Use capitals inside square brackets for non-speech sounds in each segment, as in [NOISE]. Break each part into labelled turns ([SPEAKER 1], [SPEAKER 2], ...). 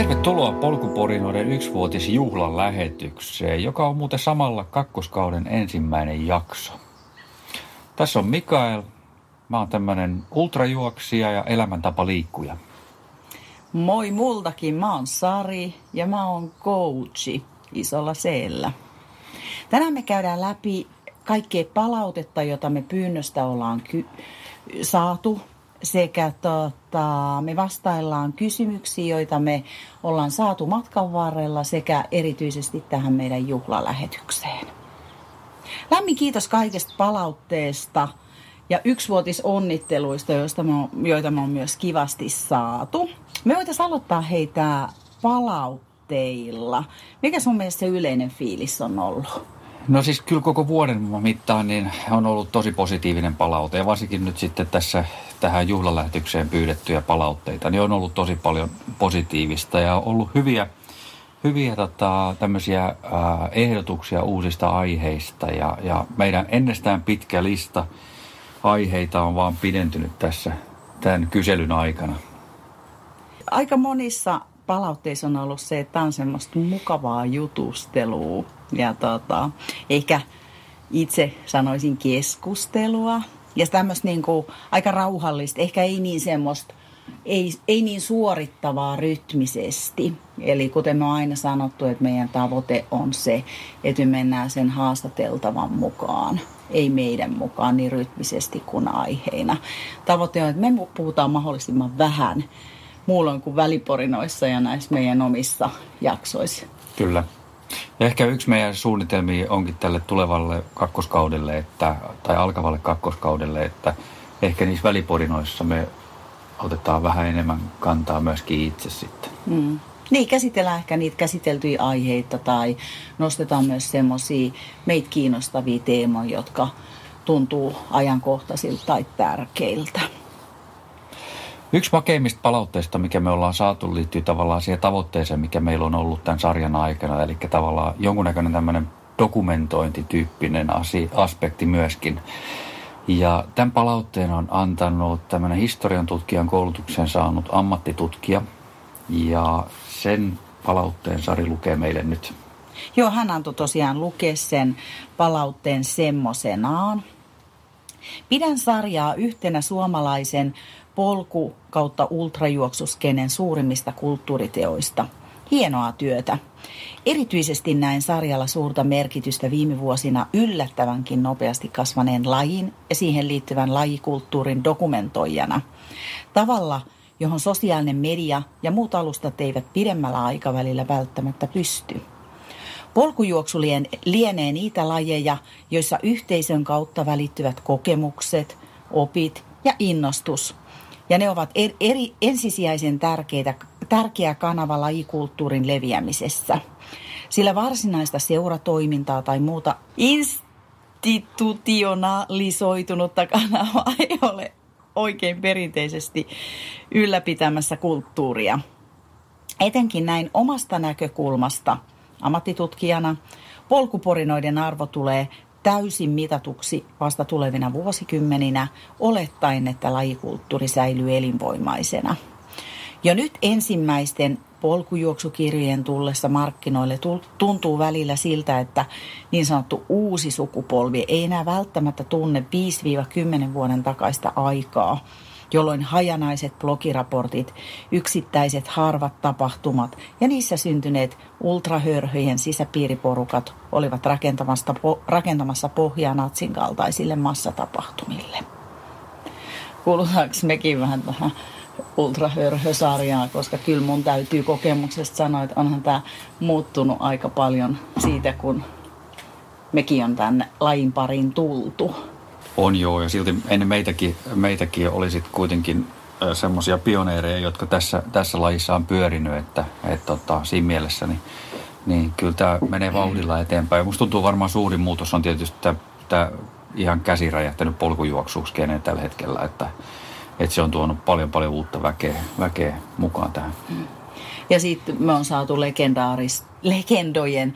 [SPEAKER 1] Tervetuloa Polkuporinoiden yksivuotisjuhlan lähetykseen, joka on muuten samalla kakkoskauden ensimmäinen jakso. Tässä on Mikael. Mä oon tämmönen ultrajuoksija ja elämäntapa liikkuja.
[SPEAKER 2] Moi multakin, mä oon Sari ja mä oon coachi isolla seellä. Tänään me käydään läpi kaikkea palautetta, jota me pyynnöstä ollaan ky- saatu sekä tota, me vastaillaan kysymyksiin, joita me ollaan saatu matkan varrella sekä erityisesti tähän meidän juhlalähetykseen. Lämmin kiitos kaikesta palautteesta ja yksivuotisonnitteluista, joista me joita me on myös kivasti saatu. Me voitaisiin aloittaa heitä palautteilla. Mikä sun mielestä se yleinen fiilis on ollut?
[SPEAKER 1] No siis kyllä koko vuoden mittaan niin on ollut tosi positiivinen palaute ja varsinkin nyt sitten tässä tähän juhlalähetykseen pyydettyjä palautteita, niin on ollut tosi paljon positiivista ja ollut hyviä, hyviä tota, tämmöisiä ää, ehdotuksia uusista aiheista ja, ja meidän ennestään pitkä lista aiheita on vaan pidentynyt tässä tämän kyselyn aikana.
[SPEAKER 2] Aika monissa palautteissa on ollut se, että tämä on semmoista mukavaa jutustelua ja tota, ehkä itse sanoisin keskustelua ja tämmöistä niin kuin aika rauhallista, ehkä ei niin semmoista, ei, ei niin suorittavaa rytmisesti. Eli kuten me on aina sanottu, että meidän tavoite on se, että me mennään sen haastateltavan mukaan, ei meidän mukaan niin rytmisesti kuin aiheina. Tavoite on, että me puhutaan mahdollisimman vähän muulloin kuin väliporinoissa ja näissä meidän omissa jaksoissa.
[SPEAKER 1] Kyllä. Ja ehkä yksi meidän suunnitelmia onkin tälle tulevalle kakkoskaudelle, että, tai alkavalle kakkoskaudelle, että ehkä niissä väliporinoissa me otetaan vähän enemmän kantaa myöskin itse sitten.
[SPEAKER 2] Mm. Niin, käsitellään ehkä niitä käsiteltyjä aiheita tai nostetaan myös semmoisia meitä kiinnostavia teemoja, jotka tuntuu ajankohtaisilta tai tärkeiltä.
[SPEAKER 1] Yksi makeimmista palautteista, mikä me ollaan saatu, liittyy tavallaan siihen tavoitteeseen, mikä meillä on ollut tämän sarjan aikana. Eli tavallaan jonkunnäköinen tämmöinen dokumentointityyppinen aspekti myöskin. Ja tämän palautteen on antanut tämmöinen historian tutkijan koulutuksen saanut ammattitutkija. Ja sen palautteen Sari lukee meille nyt.
[SPEAKER 2] Joo, hän antoi tosiaan lukea sen palautteen semmosenaan. Pidän sarjaa yhtenä suomalaisen polku kautta ultrajuoksuskenen suurimmista kulttuuriteoista. Hienoa työtä. Erityisesti näin sarjalla suurta merkitystä viime vuosina yllättävänkin nopeasti kasvaneen lajin ja siihen liittyvän lajikulttuurin dokumentoijana. Tavalla, johon sosiaalinen media ja muut alustat eivät pidemmällä aikavälillä välttämättä pysty. Polkujuoksu lienee niitä lajeja, joissa yhteisön kautta välittyvät kokemukset, opit ja innostus ja ne ovat eri, ensisijaisen tärkeitä, tärkeä kanava lajikulttuurin leviämisessä. Sillä varsinaista seuratoimintaa tai muuta institutionalisoitunutta kanavaa [LAUGHS] ei ole oikein perinteisesti ylläpitämässä kulttuuria. Etenkin näin omasta näkökulmasta ammattitutkijana polkuporinoiden arvo tulee täysin mitatuksi vasta tulevina vuosikymmeninä, olettaen, että lajikulttuuri säilyy elinvoimaisena. Jo nyt ensimmäisten polkujuoksukirjojen tullessa markkinoille tuntuu välillä siltä, että niin sanottu uusi sukupolvi ei enää välttämättä tunne 5-10 vuoden takaista aikaa – jolloin hajanaiset blogiraportit, yksittäiset harvat tapahtumat ja niissä syntyneet ultrahörhyjen sisäpiiriporukat olivat rakentamassa, rakentamassa pohjaa natsin kaltaisille massatapahtumille. Kuulutaanko mekin vähän tähän ultrahörhösarjaa, koska kyllä mun täytyy kokemuksesta sanoa, että onhan tämä muuttunut aika paljon siitä, kun mekin on tänne lajin pariin tultu.
[SPEAKER 1] On joo, ja silti ennen meitäkin, meitäkin oli sitten kuitenkin semmoisia pioneereja, jotka tässä, tässä lajissa on pyörinyt, että et, tota, siinä mielessä niin, niin kyllä tämä menee vauhdilla eteenpäin. Musta tuntuu varmaan suurin muutos on tietysti tämä ihan käsiräjähtänyt polkujuoksuksi kenen tällä hetkellä, että, että se on tuonut paljon paljon uutta väkeä, väkeä mukaan tähän.
[SPEAKER 2] Ja sitten me on saatu legendojen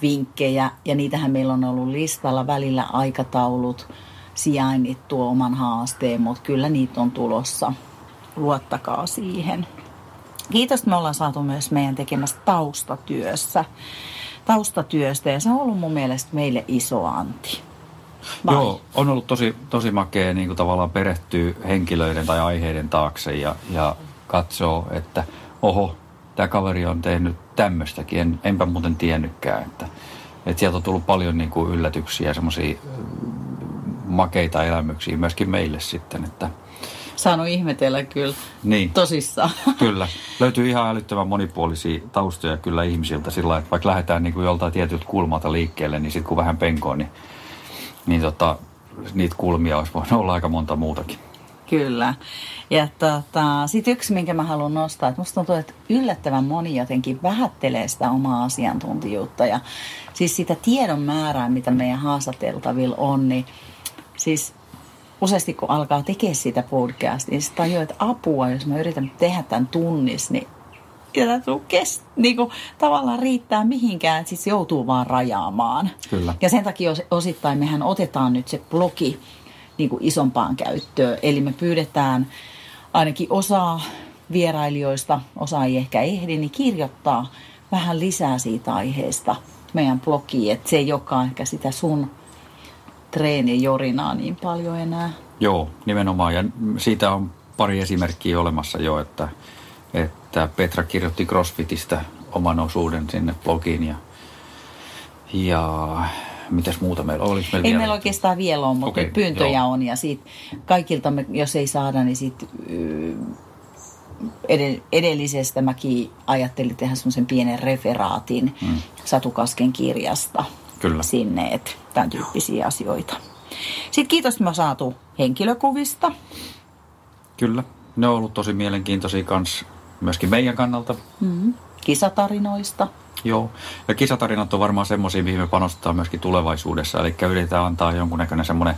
[SPEAKER 2] haastatteluvinkkejä ja niitähän meillä on ollut listalla välillä aikataulut, sijainnit tuo oman haasteen, mutta kyllä niitä on tulossa. Luottakaa siihen. Kiitos, me ollaan saatu myös meidän tekemästä taustatyössä. Taustatyöstä ja se on ollut mun mielestä meille iso anti.
[SPEAKER 1] Vai? Joo, on ollut tosi, tosi makea niin kuin tavallaan perehtyä henkilöiden tai aiheiden taakse ja, ja katsoo, että oho, tämä kaveri on tehnyt tämmöistäkin, en, enpä muuten tiennytkään, että, että sieltä on tullut paljon niin kuin yllätyksiä ja semmoisia makeita elämyksiä myöskin meille sitten, että
[SPEAKER 2] Saanut ihmetellä kyllä
[SPEAKER 1] niin.
[SPEAKER 2] tosissaan. [LAUGHS]
[SPEAKER 1] Kyllä. Löytyy ihan älyttömän monipuolisia taustoja kyllä ihmisiltä sillä että vaikka lähdetään niin kuin joltain tietyltä kulmalta liikkeelle, niin sitten kun vähän penkoon, niin, niin tota, niitä kulmia olisi voinut olla aika monta muutakin.
[SPEAKER 2] Kyllä. Ja tota, sitten yksi, minkä mä haluan nostaa, että musta tuntuu, että yllättävän moni jotenkin vähättelee sitä omaa asiantuntijuutta ja siis sitä tiedon määrää, mitä meidän haastateltavilla on, niin siis useasti kun alkaa tekemään sitä podcastia, niin tajuu, että apua, jos mä yritän tehdä tämän tunnis, niin ja tämä kest, niin kuin, tavallaan riittää mihinkään, että sitten joutuu vaan rajaamaan.
[SPEAKER 1] Kyllä.
[SPEAKER 2] Ja sen takia osittain mehän otetaan nyt se blogi niin kuin isompaan käyttöön. Eli me pyydetään ainakin osaa vierailijoista, osa ei ehkä ehdi, niin kirjoittaa vähän lisää siitä aiheesta meidän blogiin. Että se ei olekaan ehkä sitä sun treenijorinaa niin paljon enää.
[SPEAKER 1] Joo, nimenomaan. Ja siitä on pari esimerkkiä olemassa jo, että, että Petra kirjoitti CrossFitistä oman osuuden sinne blogiin ja, ja mitäs muuta meillä oli?
[SPEAKER 2] Meillä ei meillä oikeastaan vielä ole, mutta okay, pyyntöjä joo. on ja siitä kaikilta, me, jos ei saada, niin siitä edellisestä mäkin ajattelin tehdä semmoisen pienen referaatin hmm. Satukasken kirjasta
[SPEAKER 1] Kyllä.
[SPEAKER 2] sinne, että tämän tyyppisiä asioita. Sitten kiitos, että mä saatu henkilökuvista.
[SPEAKER 1] Kyllä, ne on ollut tosi mielenkiintoisia kans myöskin meidän kannalta.
[SPEAKER 2] Mm-hmm. Kisatarinoista.
[SPEAKER 1] Joo, ja kisatarinat on varmaan semmoisia, mihin me panostetaan myöskin tulevaisuudessa. Eli yritetään antaa jonkunnäköinen semmoinen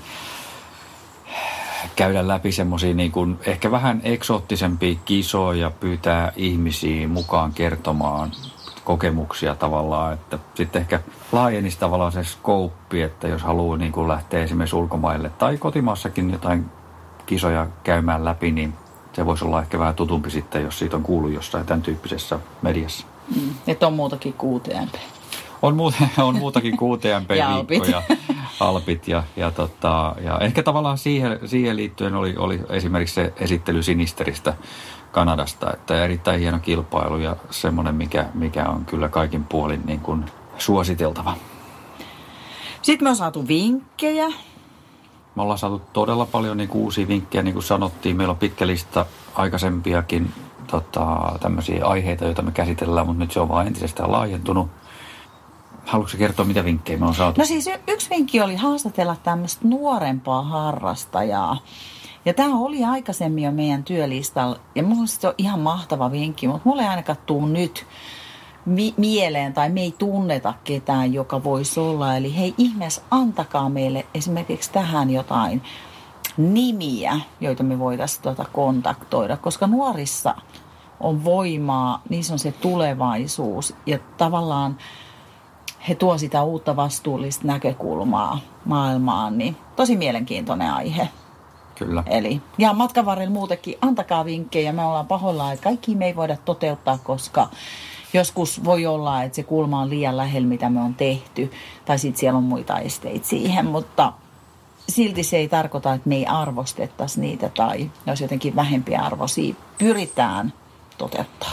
[SPEAKER 1] käydä läpi semmoisia niin kuin ehkä vähän eksoottisempia kisoja, pyytää ihmisiä mukaan kertomaan kokemuksia tavallaan, että sitten ehkä laajenisi tavallaan se skouppi, että jos haluaa niin kuin lähteä esimerkiksi ulkomaille tai kotimaassakin jotain kisoja käymään läpi, niin se voisi olla ehkä vähän tutumpi sitten, jos siitä on kuullut jossain tämän tyyppisessä mediassa.
[SPEAKER 2] Mm. Että on muutakin UTMP.
[SPEAKER 1] On, muuta, on muutakin kuin UTMP-viikko [LAUGHS] [LAUGHS] ja alpit. Ja, ja, tota, ja ehkä tavallaan siihen, siihen liittyen oli, oli esimerkiksi se esittely Sinisteristä Kanadasta, että erittäin hieno kilpailu ja semmoinen, mikä, mikä on kyllä kaikin puolin niin kuin suositeltava.
[SPEAKER 2] Sitten me on saatu vinkkejä.
[SPEAKER 1] Me ollaan saatu todella paljon niin kuin uusia vinkkejä, niin kuin sanottiin. Meillä on pitkä lista aikaisempiakin tota, tämmöisiä aiheita, joita me käsitellään, mutta nyt se on vaan entisestään laajentunut. Haluatko kertoa, mitä vinkkejä me on saatu?
[SPEAKER 2] No siis y- yksi vinkki oli haastatella tämmöistä nuorempaa harrastajaa. Ja tämä oli aikaisemmin jo meidän työlistalla. Ja mun se on ihan mahtava vinkki, mutta mulle ei ainakaan tuu nyt mi- mieleen tai me ei tunneta ketään, joka voisi olla. Eli hei ihmeessä, antakaa meille esimerkiksi tähän jotain nimiä, joita me voitaisiin tuota kontaktoida, koska nuorissa on voimaa, niissä on se tulevaisuus ja tavallaan he tuo sitä uutta vastuullista näkökulmaa maailmaan, niin tosi mielenkiintoinen aihe.
[SPEAKER 1] Kyllä.
[SPEAKER 2] Eli, ja matkan varrella muutenkin antakaa vinkkejä. Me ollaan pahoillaan, että kaikki me ei voida toteuttaa, koska joskus voi olla, että se kulma on liian lähellä, mitä me on tehty. Tai sitten siellä on muita esteitä siihen, mutta silti se ei tarkoita, että me ei arvostettaisi niitä tai ne olisi jotenkin vähempiä arvoisia. Pyritään toteuttaa.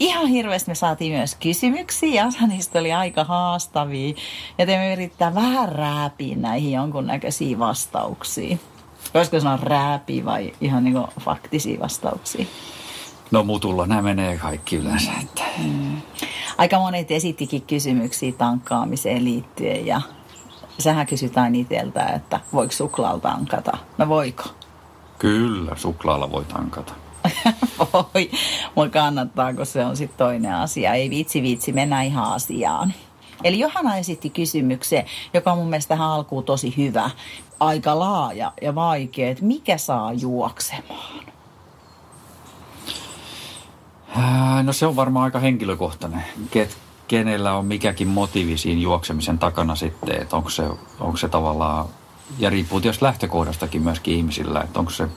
[SPEAKER 2] Ihan hirveästi me saatiin myös kysymyksiä, osa niistä oli aika haastavia. Ja me yrittää vähän rääpiä näihin jonkunnäköisiä vastauksia. Voisiko sanoa rääpi vai ihan niin faktisia vastauksia?
[SPEAKER 1] No mutulla nämä menee kaikki yleensä. Että. Mm.
[SPEAKER 2] Aika monet esittikin kysymyksiä tankkaamiseen liittyen ja sähän kysytään itseltä, että voiko suklaalla tankata. No voiko?
[SPEAKER 1] Kyllä, suklaalla voi tankata. [LAUGHS]
[SPEAKER 2] Voi, mutta kannattaako se on sitten toinen asia. Ei vitsi vitsi, mennään ihan asiaan. Eli Johanna esitti kysymyksen, joka on mun mielestä tähän alkuun tosi hyvä, aika laaja ja vaikea, että mikä saa juoksemaan?
[SPEAKER 1] No se on varmaan aika henkilökohtainen. Ket, kenellä on mikäkin motiivi siinä juoksemisen takana sitten, että onko se, onko se tavallaan, ja riippuu tietysti lähtökohdastakin myöskin ihmisillä, että onko se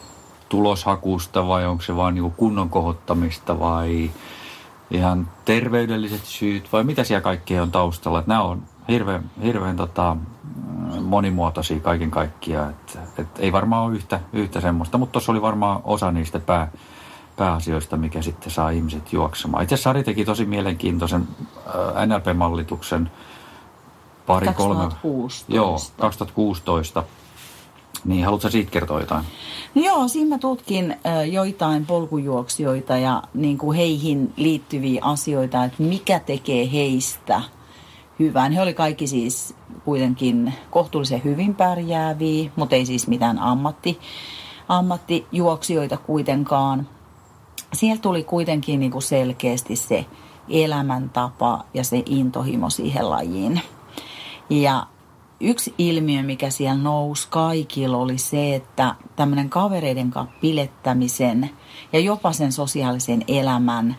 [SPEAKER 1] tuloshakusta vai onko se vain niin kunnon kohottamista vai ihan terveydelliset syyt vai mitä siellä kaikkea on taustalla. Että nämä on hirveän, hirveän tota, monimuotoisia kaiken kaikkiaan. Et, et ei varmaan ole yhtä, yhtä semmoista, mutta tuossa oli varmaan osa niistä pää, pääasioista, mikä sitten saa ihmiset juoksemaan. Itse Sari teki tosi mielenkiintoisen NLP-mallituksen pari
[SPEAKER 2] 2016.
[SPEAKER 1] kolme... Joo, 2016. Niin, haluatko siitä kertoa jotain?
[SPEAKER 2] No joo, siinä mä tutkin joitain polkujuoksijoita ja niin kuin heihin liittyviä asioita, että mikä tekee heistä hyvän. He oli kaikki siis kuitenkin kohtuullisen hyvin pärjääviä, mutta ei siis mitään ammatti, ammattijuoksijoita kuitenkaan siellä tuli kuitenkin niin kuin selkeästi se elämäntapa ja se intohimo siihen lajiin. Ja yksi ilmiö, mikä siellä nousi kaikilla, oli se, että tämmöinen kavereiden kanssa pilettämisen ja jopa sen sosiaalisen elämän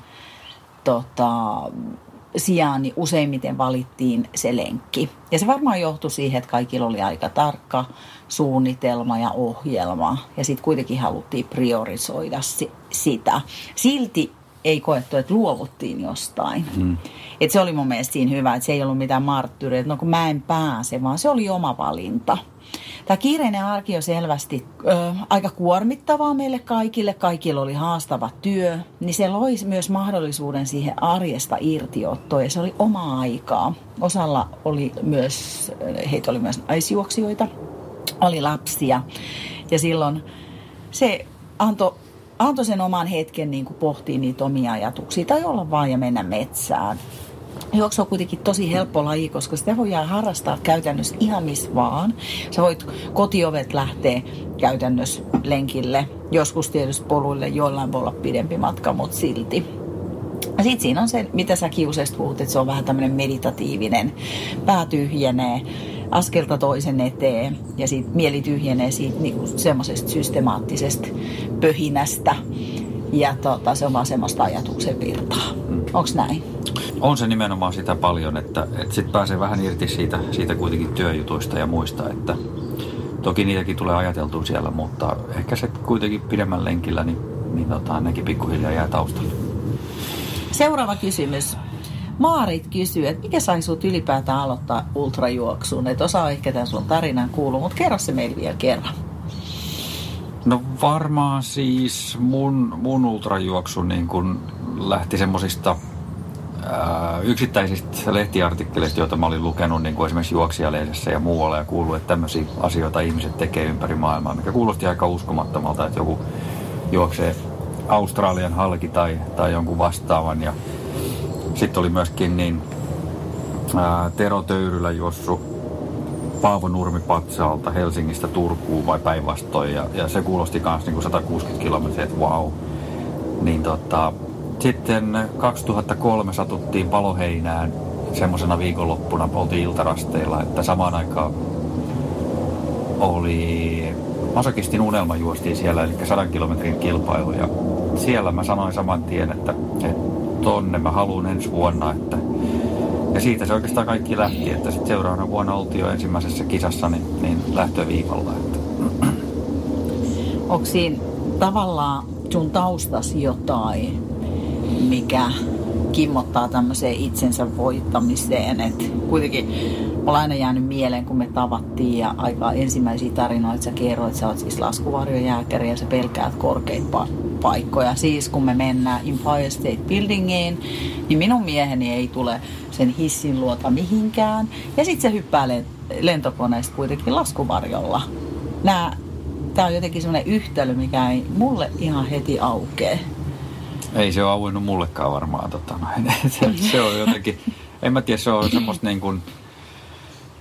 [SPEAKER 2] tota, sijaan niin useimmiten valittiin se lenkki. Ja se varmaan johtui siihen, että kaikilla oli aika tarkka suunnitelma ja ohjelma. Ja sitten kuitenkin haluttiin priorisoida sitä. Silti ei koettu, että luovuttiin jostain. Hmm. Et se oli mun mielestä siinä hyvä, että se ei ollut mitään marttyyriä, että no kun mä en pääse, vaan se oli oma valinta. Tämä kiireinen arki on selvästi ö, aika kuormittavaa meille kaikille. Kaikilla oli haastava työ, niin se loi myös mahdollisuuden siihen arjesta irtiottoon ja se oli oma aikaa. Osalla oli myös, heitä oli myös naisjuoksijoita, oli lapsia ja silloin se antoi antoi sen oman hetken niin kuin pohtia niitä omia ajatuksia tai olla vaan ja mennä metsään. Juoksu on kuitenkin tosi helppo laji, koska sitä voi harrastaa käytännössä ihan missä vaan. Sä voit kotiovet lähteä käytännössä lenkille, joskus tietysti poluille, joillain voi olla pidempi matka, mutta silti. Sitten siinä on se, mitä sä kiusesta puhut, että se on vähän tämmöinen meditatiivinen, pää tyhjenee askelta toisen eteen ja siitä mieli tyhjenee siitä niinku semmoisesta systemaattisesta pöhinästä ja tota, se on vaan semmoista ajatuksen virtaa. Mm. Onko näin?
[SPEAKER 1] On se nimenomaan sitä paljon, että, että sitten pääsee vähän irti siitä, siitä kuitenkin työjutuista ja muista, että toki niitäkin tulee ajateltua siellä, mutta ehkä se kuitenkin pidemmän lenkillä, niin, niin tota, nekin pikkuhiljaa jää taustalle.
[SPEAKER 2] Seuraava kysymys. Maarit kysyy, että mikä sai sut ylipäätään aloittaa ultrajuoksuun? Et osaa ehkä tämän sun tarinan kuuluu, mutta kerro se meille vielä kerran.
[SPEAKER 1] No varmaan siis mun, mun ultrajuoksu niin kun lähti semmoisista yksittäisistä lehtiartikkeleista, joita mä olin lukenut niin kuin esimerkiksi juoksijalehdessä ja muualla ja kuullut, että tämmöisiä asioita ihmiset tekee ympäri maailmaa, mikä kuulosti aika uskomattomalta, että joku juoksee Australian halki tai, tai jonkun vastaavan. Ja sitten oli myöskin niin ää, Tero Töyrylä juossu Paavo Nurmi-Patsaalta Helsingistä Turkuun vai päinvastoin. Ja, ja se kuulosti myös niin 160 kilometriä, että wow. Niin tota, sitten 2003 satuttiin paloheinään semmoisena viikonloppuna, oltiin iltarasteilla, että samaan aikaan oli Masakistin unelma juostiin siellä, eli 100 kilometrin kilpailu. Ja siellä mä sanoin saman tien, että, että tonne mä haluan ensi vuonna. Että, ja siitä se oikeastaan kaikki lähti, että sitten seuraavana vuonna oltiin jo ensimmäisessä kisassa niin, niin lähtöviivalla. Että.
[SPEAKER 2] Onko siinä tavallaan sun taustas jotain, mikä kimmottaa tämmöiseen itsensä voittamiseen. Et kuitenkin mulla aina jäänyt mieleen, kun me tavattiin ja aika ensimmäisiä tarinoita sä kerroit, sä oot siis laskuvarjojääkäri ja sä pelkäät korkeita paikkoja. Siis kun me mennään Empire State Buildingiin, niin minun mieheni ei tule sen hissin luota mihinkään. Ja sitten se hyppää lentokoneesta kuitenkin laskuvarjolla. Nää, tää on jotenkin semmoinen yhtälö, mikä ei mulle ihan heti aukee.
[SPEAKER 1] Ei se ole auennut mullekaan varmaan. Tota, no, se, [LAUGHS] se on jotenkin, en mä tiedä, se on [CLEARS THROAT] semmoista niin kuin,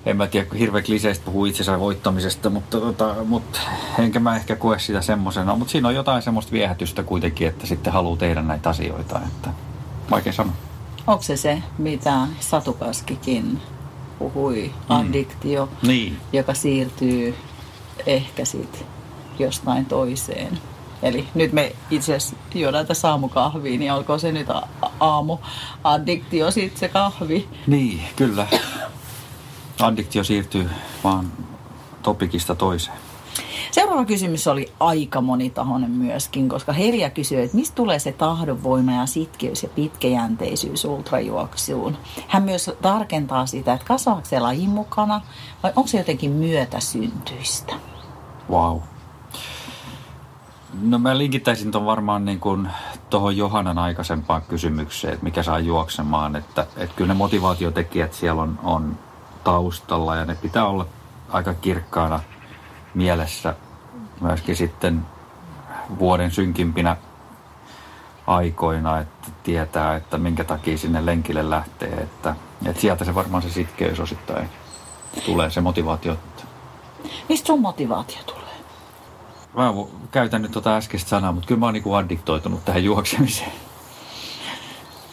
[SPEAKER 1] en mä tiedä, hirveän kliseistä puhuu itsensä voittamisesta, mutta, tota, mutta enkä mä ehkä koe sitä semmoisena. Mutta siinä on jotain semmoista viehätystä kuitenkin, että sitten haluaa tehdä näitä asioita. Että vaikea sanoa.
[SPEAKER 2] Onko se se, mitä Satukaskikin puhui, addiktio,
[SPEAKER 1] Niin.
[SPEAKER 2] joka siirtyy ehkä sitten jostain toiseen? Eli nyt me itse asiassa juodaan tässä aamukahvia, niin olkoon se nyt a- aamu addiktio sitten se kahvi.
[SPEAKER 1] Niin, kyllä. Addiktio siirtyy vaan topikista toiseen.
[SPEAKER 2] Seuraava kysymys oli aika monitahoinen myöskin, koska Herja kysyi, että mistä tulee se tahdonvoima ja sitkeys ja pitkäjänteisyys ultrajuoksuun. Hän myös tarkentaa sitä, että kasvaako se lajin mukana vai onko se jotenkin myötäsyntyistä.
[SPEAKER 1] Wow. No mä linkittäisin ton varmaan niin kuin tuohon Johanan aikaisempaan kysymykseen, että mikä saa juoksemaan. Että, että kyllä ne motivaatiotekijät siellä on, on taustalla ja ne pitää olla aika kirkkaana mielessä myöskin sitten vuoden synkimpinä aikoina, että tietää, että minkä takia sinne lenkille lähtee. Että, että sieltä se varmaan se sitkeys osittain tulee, se motivaatio.
[SPEAKER 2] Mistä sun motivaatio tulee?
[SPEAKER 1] Mä käytän nyt tota äskeistä sanaa, mutta kyllä mä oon niinku addiktoitunut tähän juoksemiseen.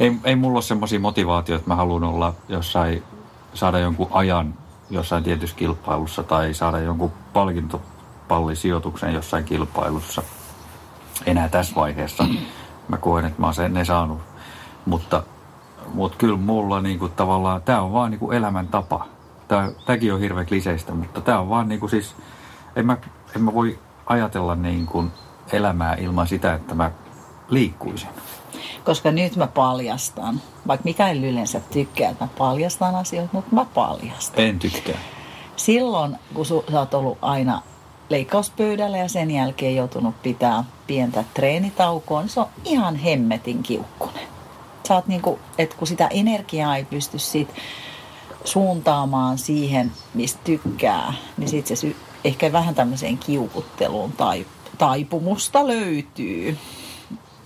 [SPEAKER 1] Ei, ei mulla ole semmoisia motivaatioita, että mä haluan olla jossain, saada jonkun ajan jossain tietyssä kilpailussa tai saada jonkun palkintopallisijoituksen jossain kilpailussa. Enää tässä vaiheessa. Mä koen, että mä oon sen ne saanut. Mutta, mutta kyllä mulla niinku tavallaan, tää on vaan niinku elämäntapa. Tää, tämäkin on hirveän kliseistä, mutta tää on vaan niinku siis, en mä, en mä voi ajatella niin kuin elämää ilman sitä, että mä liikkuisin.
[SPEAKER 2] Koska nyt mä paljastan, vaikka Mikael yleensä tykkää, että mä paljastan asioita, mutta mä paljastan.
[SPEAKER 1] En tykkää.
[SPEAKER 2] Silloin, kun su, sä oot ollut aina leikkauspöydällä ja sen jälkeen joutunut pitää pientä treenitaukoa, niin se on ihan hemmetin kiukkunen. Sä oot niinku, että kun sitä energiaa ei pysty sit suuntaamaan siihen, mistä tykkää, niin sit se sy- ehkä vähän tämmöiseen kiukutteluun tai taipumusta löytyy.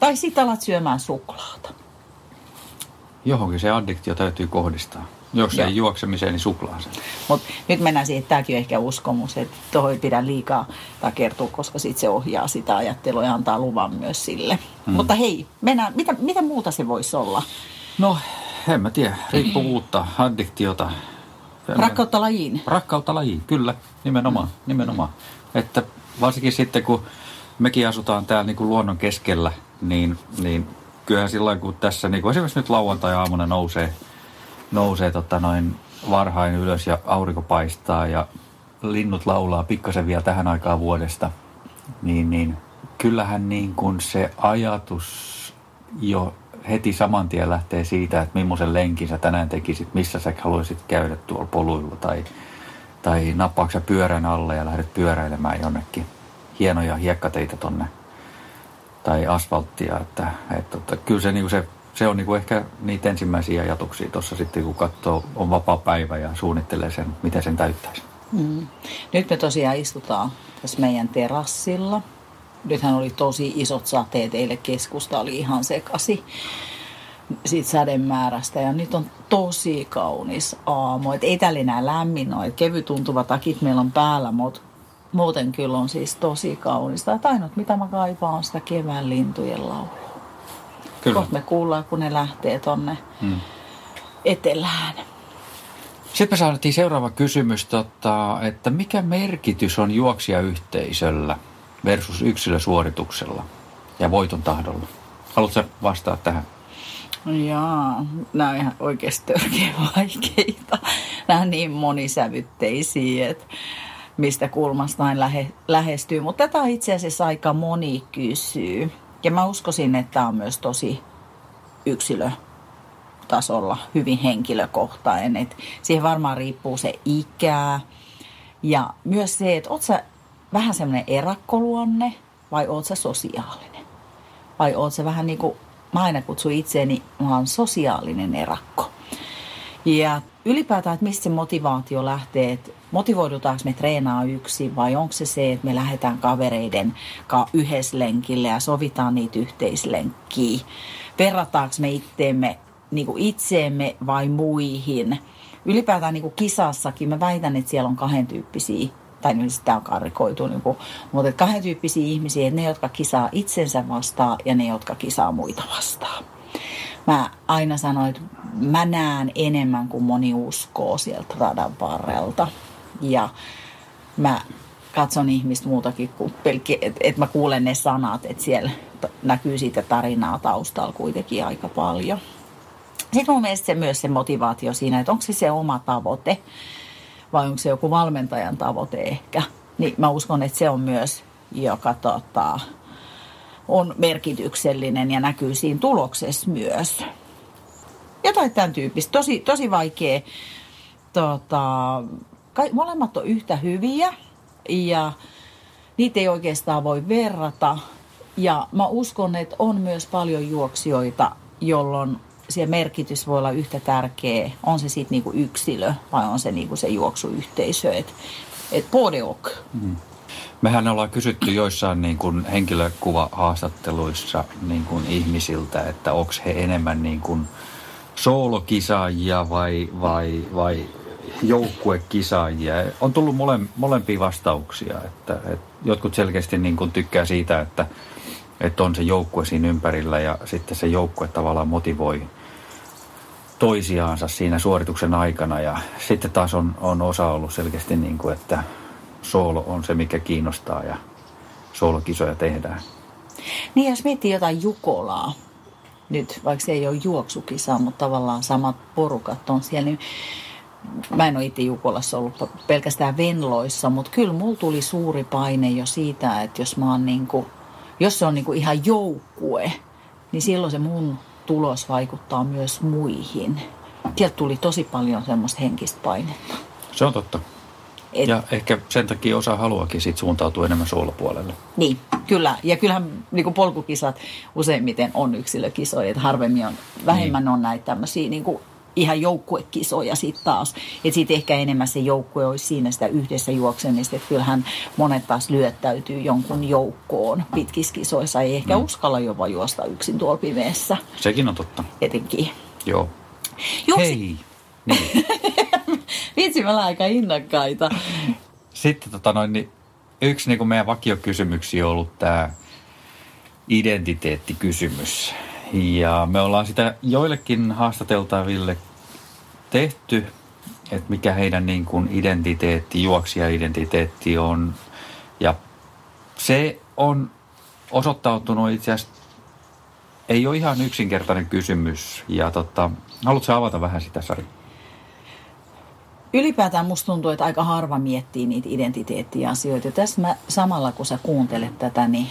[SPEAKER 2] Tai sit alat syömään suklaata.
[SPEAKER 1] Johonkin se addiktio täytyy kohdistaa. Jos
[SPEAKER 2] Joo.
[SPEAKER 1] ei juoksemiseen, niin suklaaseen.
[SPEAKER 2] Mutta nyt mennään siihen, että tämäkin on ehkä uskomus, että tuohon ei pidä liikaa takertua, koska sitten se ohjaa sitä ajattelua ja antaa luvan myös sille. Mm. Mutta hei, mennään, mitä, mitä muuta se voisi olla?
[SPEAKER 1] No, en mä tiedä. Riippuvuutta, [CLEARS THROAT] addiktiota.
[SPEAKER 2] Rakkautta lajiin.
[SPEAKER 1] Rakkautta lajiin, kyllä. Nimenomaan, nimenomaan. Että varsinkin sitten, kun mekin asutaan täällä niin kuin luonnon keskellä, niin, niin kyllähän silloin, kun tässä niin kuin esimerkiksi nyt lauantai-aamuna nousee, nousee tota noin varhain ylös ja aurinko paistaa ja linnut laulaa pikkasen vielä tähän aikaan vuodesta, niin, niin kyllähän niin kuin se ajatus jo heti saman tien lähtee siitä, että millaisen lenkin sä tänään tekisit, missä sä haluaisit käydä tuolla poluilla tai, tai nappaako pyörän alle ja lähdet pyöräilemään jonnekin hienoja hiekkateitä tonne tai asfalttia, että, että, että kyllä se, niin se, se on niin kuin ehkä niitä ensimmäisiä ajatuksia tuossa sitten, kun katsoo, on vapaa päivä ja suunnittelee sen, miten sen täyttäisi.
[SPEAKER 2] Mm. Nyt me tosiaan istutaan tässä meidän terassilla. Nythän oli tosi isot sateet, eilen keskusta oli ihan sekasi siitä sademäärästä ja nyt on tosi kaunis aamu. Et ei täällä enää lämmin ole, kevyt tuntuva takit meillä on päällä, mutta muuten kyllä on siis tosi kaunista. Et ainut mitä mä kaipaan on sitä kevään lintujen laulua.
[SPEAKER 1] Kyllä.
[SPEAKER 2] Kohta me kuullaan, kun ne lähtee tonne
[SPEAKER 1] Mm.
[SPEAKER 2] etelään.
[SPEAKER 1] Sitten me saatiin seuraava kysymys, tota, että mikä merkitys on juoksijayhteisöllä versus yksilösuorituksella ja voiton tahdolla? Haluatko vastata tähän?
[SPEAKER 2] Jaa, nämä on ihan oikeasti törkeä vaikeita. Nämä on niin monisävytteisiä, että mistä kulmasta näin lähe, lähestyy. Mutta tätä itse asiassa aika moni kysyy. Ja mä uskoisin, että tämä on myös tosi yksilötasolla hyvin henkilökohtainen. Et siihen varmaan riippuu se ikä ja myös se, että oot sä vähän semmoinen erakkoluonne vai oot sä sosiaalinen? Vai oot sä vähän niin kuin, mä aina kutsun itseäni, mä oon sosiaalinen erakko. Ja ylipäätään, että mistä se motivaatio lähtee, että motivoidutaanko me treenaa yksi vai onko se se, että me lähdetään kavereiden kanssa yhdessä lenkille ja sovitaan niitä yhteislenkkiä. Verrataanko me itteemme niin kuin itseemme vai muihin ylipäätään niin kuin kisassakin mä väitän, että siellä on kahden tyyppisiä tai nyt sitä on karikoitu, niin kuin, mutta kahden tyyppisiä ihmisiä, ne, jotka kisaa itsensä vastaan ja ne, jotka kisaa muita vastaan. Mä aina sanoin, että mä näen enemmän kuin moni uskoo sieltä radan varrelta. Ja mä katson ihmistä muutakin kuin pelkki, että et mä kuulen ne sanat, että siellä näkyy siitä tarinaa taustalla kuitenkin aika paljon. Sitten mun mielestä se myös se motivaatio siinä, että onko se se oma tavoite vai onko se joku valmentajan tavoite ehkä. Niin mä uskon, että se on myös, joka tota, on merkityksellinen ja näkyy siinä tuloksessa myös. Jotain tämän tyyppistä. Tosi, tosi vaikea. Tota, molemmat on yhtä hyviä ja niitä ei oikeastaan voi verrata. Ja mä uskon, että on myös paljon juoksijoita, jolloin se merkitys voi olla yhtä tärkeä, on se sitten niinku yksilö vai on se niinku se juoksuyhteisö. Et, et podeok. Mm.
[SPEAKER 1] Mehän ollaan kysytty joissain niin kuin henkilökuva-haastatteluissa niin kuin ihmisiltä, että onko he enemmän niin kuin soolokisaajia vai, vai, vai joukkuekisaajia. On tullut mole, molempia vastauksia. Että, että jotkut selkeästi niin kuin tykkää siitä, että, että on se joukkue siinä ympärillä ja sitten se joukkue tavallaan motivoi toisiaansa siinä suorituksen aikana. Ja sitten taas on, on osa ollut selkeästi niin kuin, että soolo on se, mikä kiinnostaa ja soolokisoja tehdään.
[SPEAKER 2] Niin, jos miettii jotain Jukolaa, nyt, vaikka se ei ole juoksukisa, mutta tavallaan samat porukat on siellä, niin mä en ole itse Jukolassa ollut pelkästään Venloissa, mutta kyllä mulla tuli suuri paine jo siitä, että jos mä oon niin kuin, jos se on niin kuin ihan joukkue, niin silloin se mun tulos vaikuttaa myös muihin. Sieltä tuli tosi paljon semmoista henkistä painetta.
[SPEAKER 1] Se on totta. Et, ja ehkä sen takia osa haluakin sit suuntautua enemmän soolopuolelle.
[SPEAKER 2] Niin, kyllä. Ja kyllähän niin kuin polkukisat useimmiten on yksilökisoja, että harvemmin on, vähemmän niin. on näitä tämmöisiä niin kuin ihan joukkuekisoja sitten taas. Että sitten ehkä enemmän se joukkue olisi siinä sitä yhdessä juoksemista. Että kyllähän monet taas lyöttäytyy jonkun joukkoon pitkissä kisoissa. Ei ehkä mm. uskalla jopa juosta yksin tuolla pimeässä.
[SPEAKER 1] Sekin on totta.
[SPEAKER 2] Etenkin.
[SPEAKER 1] Joo.
[SPEAKER 2] Juoksi...
[SPEAKER 1] Hei! Niin. [LAUGHS]
[SPEAKER 2] Vitsi, me ollaan aika innokkaita.
[SPEAKER 1] Sitten tota noin, niin yksi niin meidän vakiokysymyksiä on ollut tämä identiteettikysymys. Ja me ollaan sitä joillekin haastateltaville tehty, että mikä heidän niin kuin identiteetti, juoksija-identiteetti on. Ja se on osoittautunut itse asiassa, ei ole ihan yksinkertainen kysymys. Ja tota, haluatko avata vähän sitä, Sari?
[SPEAKER 2] ylipäätään musta tuntuu, että aika harva miettii niitä identiteettiasioita. Ja tässä mä, samalla kun sä kuuntelet tätä, niin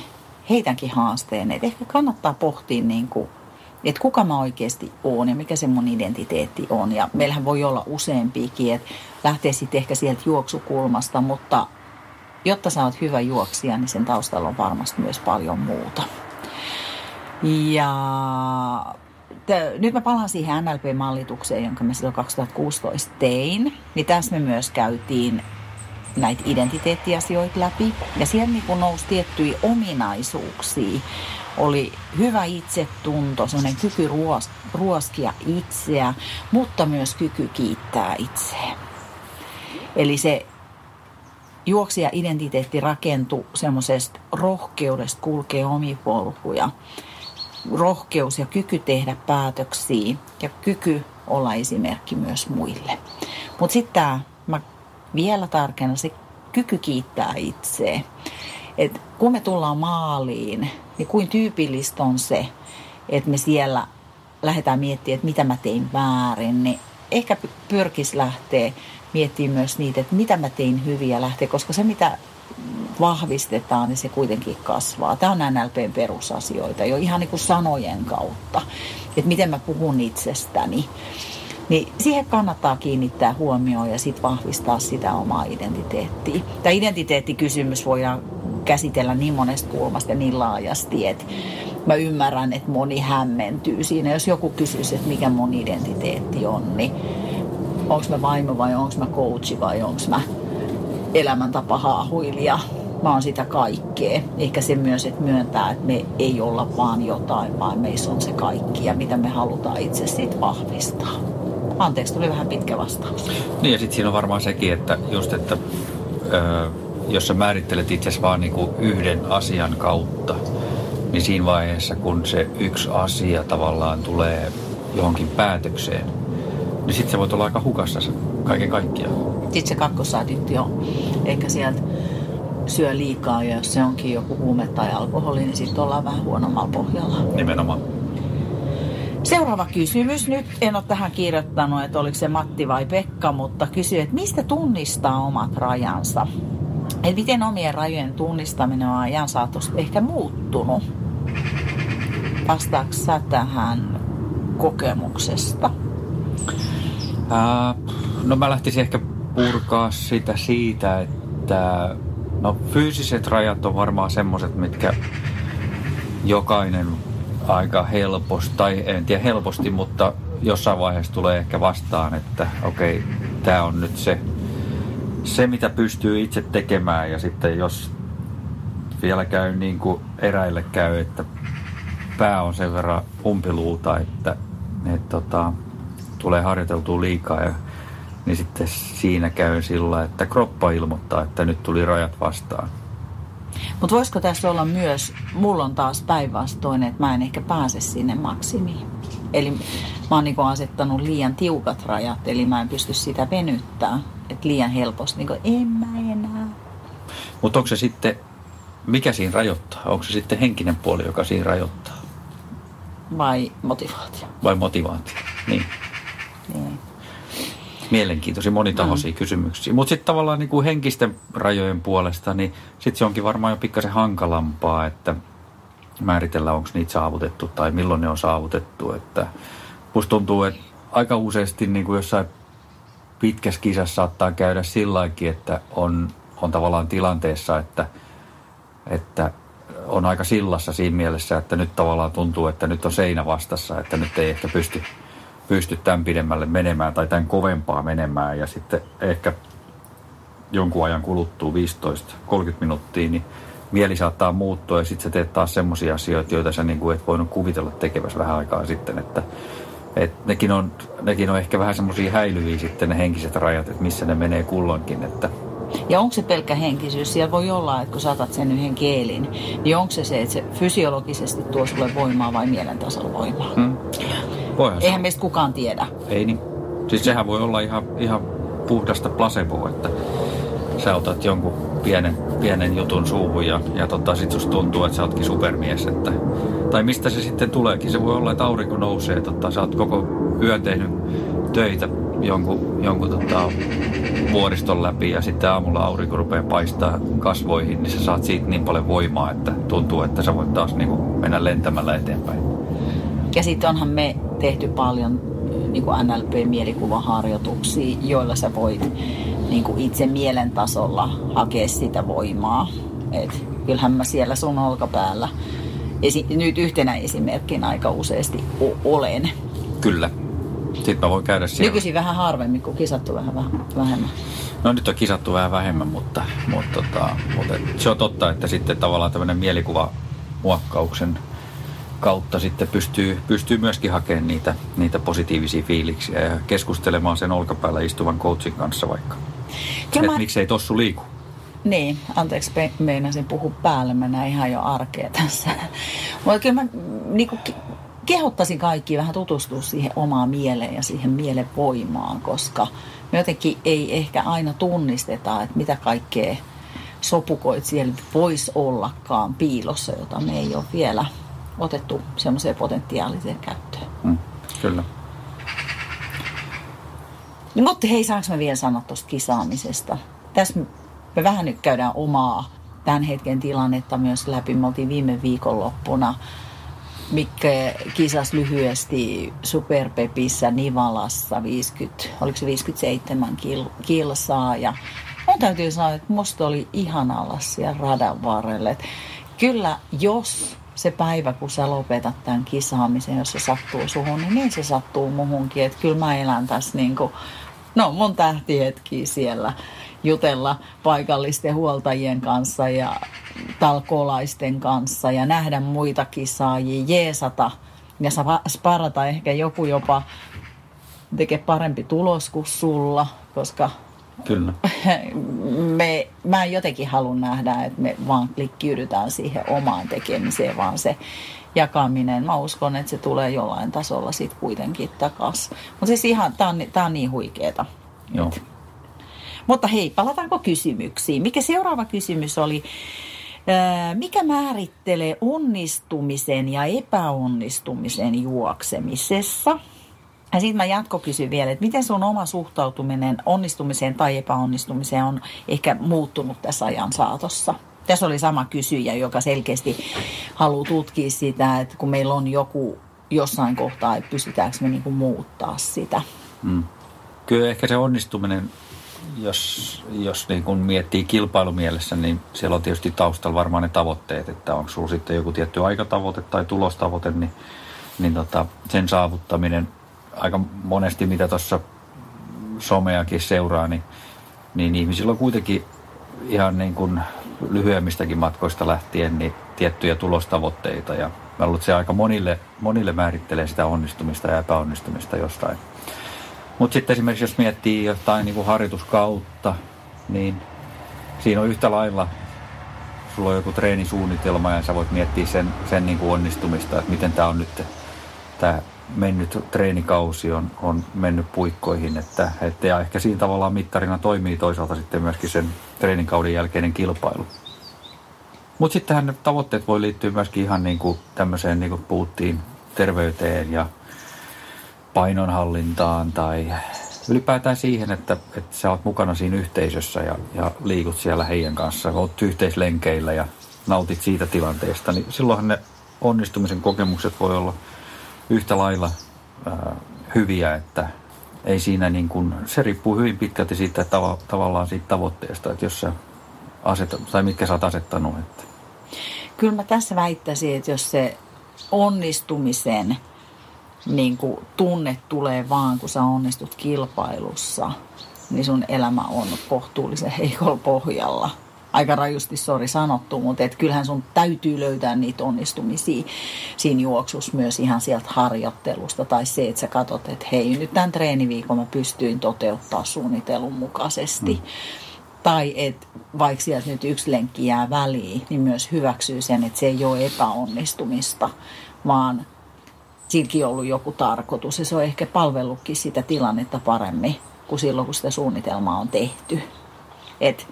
[SPEAKER 2] heitänkin haasteen, että ehkä kannattaa pohtia niin kuin, että kuka mä oikeasti oon ja mikä se mun identiteetti on. Ja meillähän voi olla useampiakin, että lähtee sitten ehkä sieltä juoksukulmasta, mutta jotta sä oot hyvä juoksija, niin sen taustalla on varmasti myös paljon muuta. Ja nyt mä palaan siihen NLP-mallitukseen, jonka mä silloin 2016 tein. Niin tässä me myös käytiin näitä identiteettiasioita läpi. Ja siellä niin nousi tiettyjä ominaisuuksia. Oli hyvä itsetunto, sellainen kyky ruos, ruoskia itseä, mutta myös kyky kiittää itseä. Eli se juoksija identiteetti rakentui semmoisesta rohkeudesta kulkea omi polkuja rohkeus ja kyky tehdä päätöksiä ja kyky olla esimerkki myös muille. Mutta sitten tämä, mä vielä tarkennan, se kyky kiittää itseä. Et kun me tullaan maaliin, niin kuin tyypillistä on se, että me siellä lähdetään miettimään, että mitä mä tein väärin, niin ehkä pyrkisi lähteä miettimään myös niitä, että mitä mä tein hyviä lähteä, koska se mitä vahvistetaan, niin se kuitenkin kasvaa. Tämä on NLPn perusasioita jo ihan niin kuin sanojen kautta, että miten mä puhun itsestäni. Niin siihen kannattaa kiinnittää huomioon ja sitten vahvistaa sitä omaa identiteettiä. Tämä identiteettikysymys voidaan käsitellä niin monesta kulmasta ja niin laajasti, että mä ymmärrän, että moni hämmentyy siinä. Jos joku kysyisi, että mikä mun identiteetti on, niin onko mä vaimo vai onko mä coachi vai onko mä elämäntapa haahuilija. Mä oon sitä kaikkea. Ehkä se myös, että myöntää, että me ei olla vaan jotain, vaan meissä on se kaikki ja mitä me halutaan itse siitä vahvistaa. Anteeksi, tuli vähän pitkä vastaus.
[SPEAKER 1] Niin ja sitten siinä on varmaan sekin, että just, että ö, jos sä määrittelet itse vaan niinku yhden asian kautta, niin siinä vaiheessa, kun se yksi asia tavallaan tulee johonkin päätökseen, niin sitten se voit olla aika hukassa kaiken kaikkiaan.
[SPEAKER 2] Sitten se kakkosaddiktio on ehkä sieltä syö liikaa ja jos se onkin joku huume tai alkoholi, niin sitten ollaan vähän huonommalla pohjalla.
[SPEAKER 1] Nimenomaan.
[SPEAKER 2] Seuraava kysymys. Nyt en ole tähän kirjoittanut, että oliko se Matti vai Pekka, mutta kysyy, että mistä tunnistaa omat rajansa? Eli miten omien rajojen tunnistaminen on ajan saatossa ehkä muuttunut? Vastaako sä tähän kokemuksesta?
[SPEAKER 1] Ää, no mä lähtisin ehkä purkaa sitä siitä, että no fyysiset rajat on varmaan semmoset, mitkä jokainen aika helposti, tai en tiedä helposti, mutta jossain vaiheessa tulee ehkä vastaan, että okei, okay, tämä on nyt se, se, mitä pystyy itse tekemään ja sitten jos vielä käy niin kuin eräille käy, että pää on sen verran umpiluuta, että, että tota, tulee harjoiteltua liikaa ja niin sitten siinä käy sillä, että kroppa ilmoittaa, että nyt tuli rajat vastaan.
[SPEAKER 2] Mutta voisiko tässä olla myös, mulla on taas päinvastoin, että mä en ehkä pääse sinne maksimiin. Eli mä oon niinku asettanut liian tiukat rajat, eli mä en pysty sitä venyttää. Että liian helposti, niin en mä enää.
[SPEAKER 1] Mutta onko se sitten, mikä siinä rajoittaa? Onko se sitten henkinen puoli, joka siinä rajoittaa?
[SPEAKER 2] Vai motivaatio?
[SPEAKER 1] Vai motivaatio. Niin. Mielenkiintoisia monitahoisia mm. kysymyksiä. Mutta sitten tavallaan niin kuin henkisten rajojen puolesta, niin sitten se onkin varmaan jo pikkasen hankalampaa, että määritellä, onko niitä saavutettu tai milloin ne on saavutettu. Että musta tuntuu, että aika useasti niin kuin jossain pitkässä kisassa saattaa käydä silläkin, että on, on tavallaan tilanteessa, että, että on aika sillassa siinä mielessä, että nyt tavallaan tuntuu, että nyt on seinä vastassa, että nyt ei ehkä pysty, pysty tämän pidemmälle menemään tai tämän kovempaa menemään ja sitten ehkä jonkun ajan kuluttuu 15-30 minuuttia, niin mieli saattaa muuttua ja sitten sä teet taas semmoisia asioita, joita sä niin kuin et voinut kuvitella tekevässä vähän aikaa sitten, että et nekin, on, nekin on ehkä vähän semmoisia häilyviä sitten ne henkiset rajat, että missä ne menee kulloinkin, että
[SPEAKER 2] Ja onko se pelkkä henkisyys? Siellä voi olla, että kun saatat sen yhden kielin, niin onko se se, että se fysiologisesti tuo sulle voimaa vai mielentasolla voimaa?
[SPEAKER 1] hmm. Voihan se
[SPEAKER 2] Eihän meistä kukaan tiedä.
[SPEAKER 1] Ei niin. Siis sehän voi olla ihan, ihan puhdasta placeboa, että sä otat jonkun pienen, pienen jutun suuhun ja, ja tota, sit susta tuntuu, että sä ootkin supermies. Että, tai mistä se sitten tuleekin. Se voi olla, että aurinko nousee, tota, sä oot koko yön tehnyt töitä jonkun, jonkun tota, vuoriston läpi ja sitten aamulla aurinko rupeaa paistaa kasvoihin, niin sä saat siitä niin paljon voimaa, että tuntuu, että sä voit taas niin kuin, mennä lentämällä eteenpäin.
[SPEAKER 2] Ja sitten onhan me tehty paljon niin kuin NLP-mielikuvaharjoituksia, joilla sä voit niin kuin itse mielen tasolla hakea sitä voimaa. Et kyllähän mä siellä sun olkapäällä esi- nyt yhtenä esimerkkinä aika useasti o- olen.
[SPEAKER 1] Kyllä. Sitten mä voin käydä siellä.
[SPEAKER 2] Nykyisin vähän harvemmin, kun kisattu vähän väh- vähemmän.
[SPEAKER 1] No nyt on kisattu vähän vähemmän, mutta, mutta, tota, mutta et se on totta, että sitten tavallaan tämmöinen mielikuvamuokkauksen kautta sitten pystyy, pystyy myöskin hakemaan niitä, niitä positiivisia fiiliksiä ja keskustelemaan sen olkapäällä istuvan coachin kanssa vaikka. Että
[SPEAKER 2] mä-
[SPEAKER 1] miksei tossu liiku.
[SPEAKER 2] Niin, anteeksi, pe- meinasin puhua päälle, mä näin ihan jo arkea tässä. Mutta kyllä mä niin ke- kehottaisin kaikki vähän tutustua siihen omaan mieleen ja siihen mielen voimaan, koska me jotenkin ei ehkä aina tunnisteta, että mitä kaikkea sopukoit siellä voisi ollakaan piilossa, jota me ei ole vielä otettu semmoiseen potentiaaliseen käyttöön.
[SPEAKER 1] Mm, kyllä.
[SPEAKER 2] Niin, mutta hei, saanko mä vielä sanoa tuosta kisaamisesta? Tässä me vähän nyt käydään omaa tämän hetken tilannetta myös läpi. Me oltiin viime viikonloppuna Mikke kisas lyhyesti Superpepissä Nivalassa 50, oliko se 57 kil, kilsaa ja mun täytyy sanoa, että musta oli ihana olla siellä radan varrelle. Et kyllä jos se päivä, kun sä lopetat tämän kisaamisen, jos se sattuu suhun, niin, niin se sattuu muhunkin. Että kyllä mä elän tässä niin kuin, no mun tähtihetki siellä jutella paikallisten huoltajien kanssa ja talkolaisten kanssa ja nähdä muita kisaajia, jeesata ja sparata ehkä joku jopa tekee parempi tulos kuin sulla, koska
[SPEAKER 1] Kyllä. [LAUGHS]
[SPEAKER 2] me, mä en jotenkin halua nähdä, että me vaan klikkiydytään siihen omaan tekemiseen, vaan se jakaminen, mä uskon, että se tulee jollain tasolla sitten kuitenkin takaisin. Mutta siis ihan, tää on, tää on niin huikeeta.
[SPEAKER 1] Joo.
[SPEAKER 2] Mutta hei, palataanko kysymyksiin? Mikä seuraava kysymys oli? Mikä määrittelee onnistumisen ja epäonnistumisen juoksemisessa? Ja sitten mä jatkokysyn vielä, että miten sun oma suhtautuminen onnistumiseen tai epäonnistumiseen on ehkä muuttunut tässä ajan saatossa? Tässä oli sama kysyjä, joka selkeästi haluaa tutkia sitä, että kun meillä on joku jossain kohtaa, että pystytäänkö me niinku muuttaa sitä.
[SPEAKER 1] Mm. Kyllä ehkä se onnistuminen, jos, jos niin kun miettii kilpailumielessä, niin siellä on tietysti taustalla varmaan ne tavoitteet, että onko sulla sitten joku tietty aikatavoite tai tulostavoite, niin, niin tota, sen saavuttaminen aika monesti, mitä tuossa someakin seuraa, niin, niin ihmisillä on kuitenkin ihan niin kuin lyhyemmistäkin matkoista lähtien niin tiettyjä tulostavoitteita ja mä luulen, että se aika monille, monille määrittelee sitä onnistumista ja epäonnistumista jostain. Mutta sitten esimerkiksi jos miettii jotain niin kuin harjoituskautta, niin siinä on yhtä lailla, sulla on joku treenisuunnitelma ja sä voit miettiä sen, sen niin kuin onnistumista, että miten tämä on nyt, tämä mennyt treenikausi on, on mennyt puikkoihin, että, että ja ehkä siinä tavallaan mittarina toimii toisaalta sitten myöskin sen treenikauden jälkeinen kilpailu. Mutta sittenhän ne tavoitteet voi liittyä myöskin ihan niin kuin tämmöiseen, niin kuin puhuttiin, terveyteen ja painonhallintaan tai ylipäätään siihen, että, että sä oot mukana siinä yhteisössä ja, ja liikut siellä heidän kanssa, oot yhteislenkeillä ja nautit siitä tilanteesta, niin silloinhan ne onnistumisen kokemukset voi olla yhtä lailla ää, hyviä, että ei siinä niin kuin, se riippuu hyvin pitkälti siitä tava, tavallaan siitä tavoitteesta, että jos sä aset, tai mitkä sä oot asettanut, että
[SPEAKER 2] Kyllä mä tässä väittäisin, että jos se onnistumisen niin kuin tunne tulee vaan, kun sä onnistut kilpailussa, niin sun elämä on kohtuullisen heikolla pohjalla. Aika rajusti, sori sanottu, mutta et kyllähän sun täytyy löytää niitä onnistumisia siinä juoksussa myös ihan sieltä harjoittelusta. Tai se, että sä katsot, että hei, nyt tämän treeniviikon mä pystyin toteuttaa suunnitelun mukaisesti. Mm. Tai että vaikka sieltä nyt yksi lenkki jää väliin, niin myös hyväksyy sen, että se ei ole epäonnistumista, vaan silläkin on ollut joku tarkoitus. Ja se on ehkä palvellutkin sitä tilannetta paremmin kuin silloin, kun sitä suunnitelmaa on tehty. Että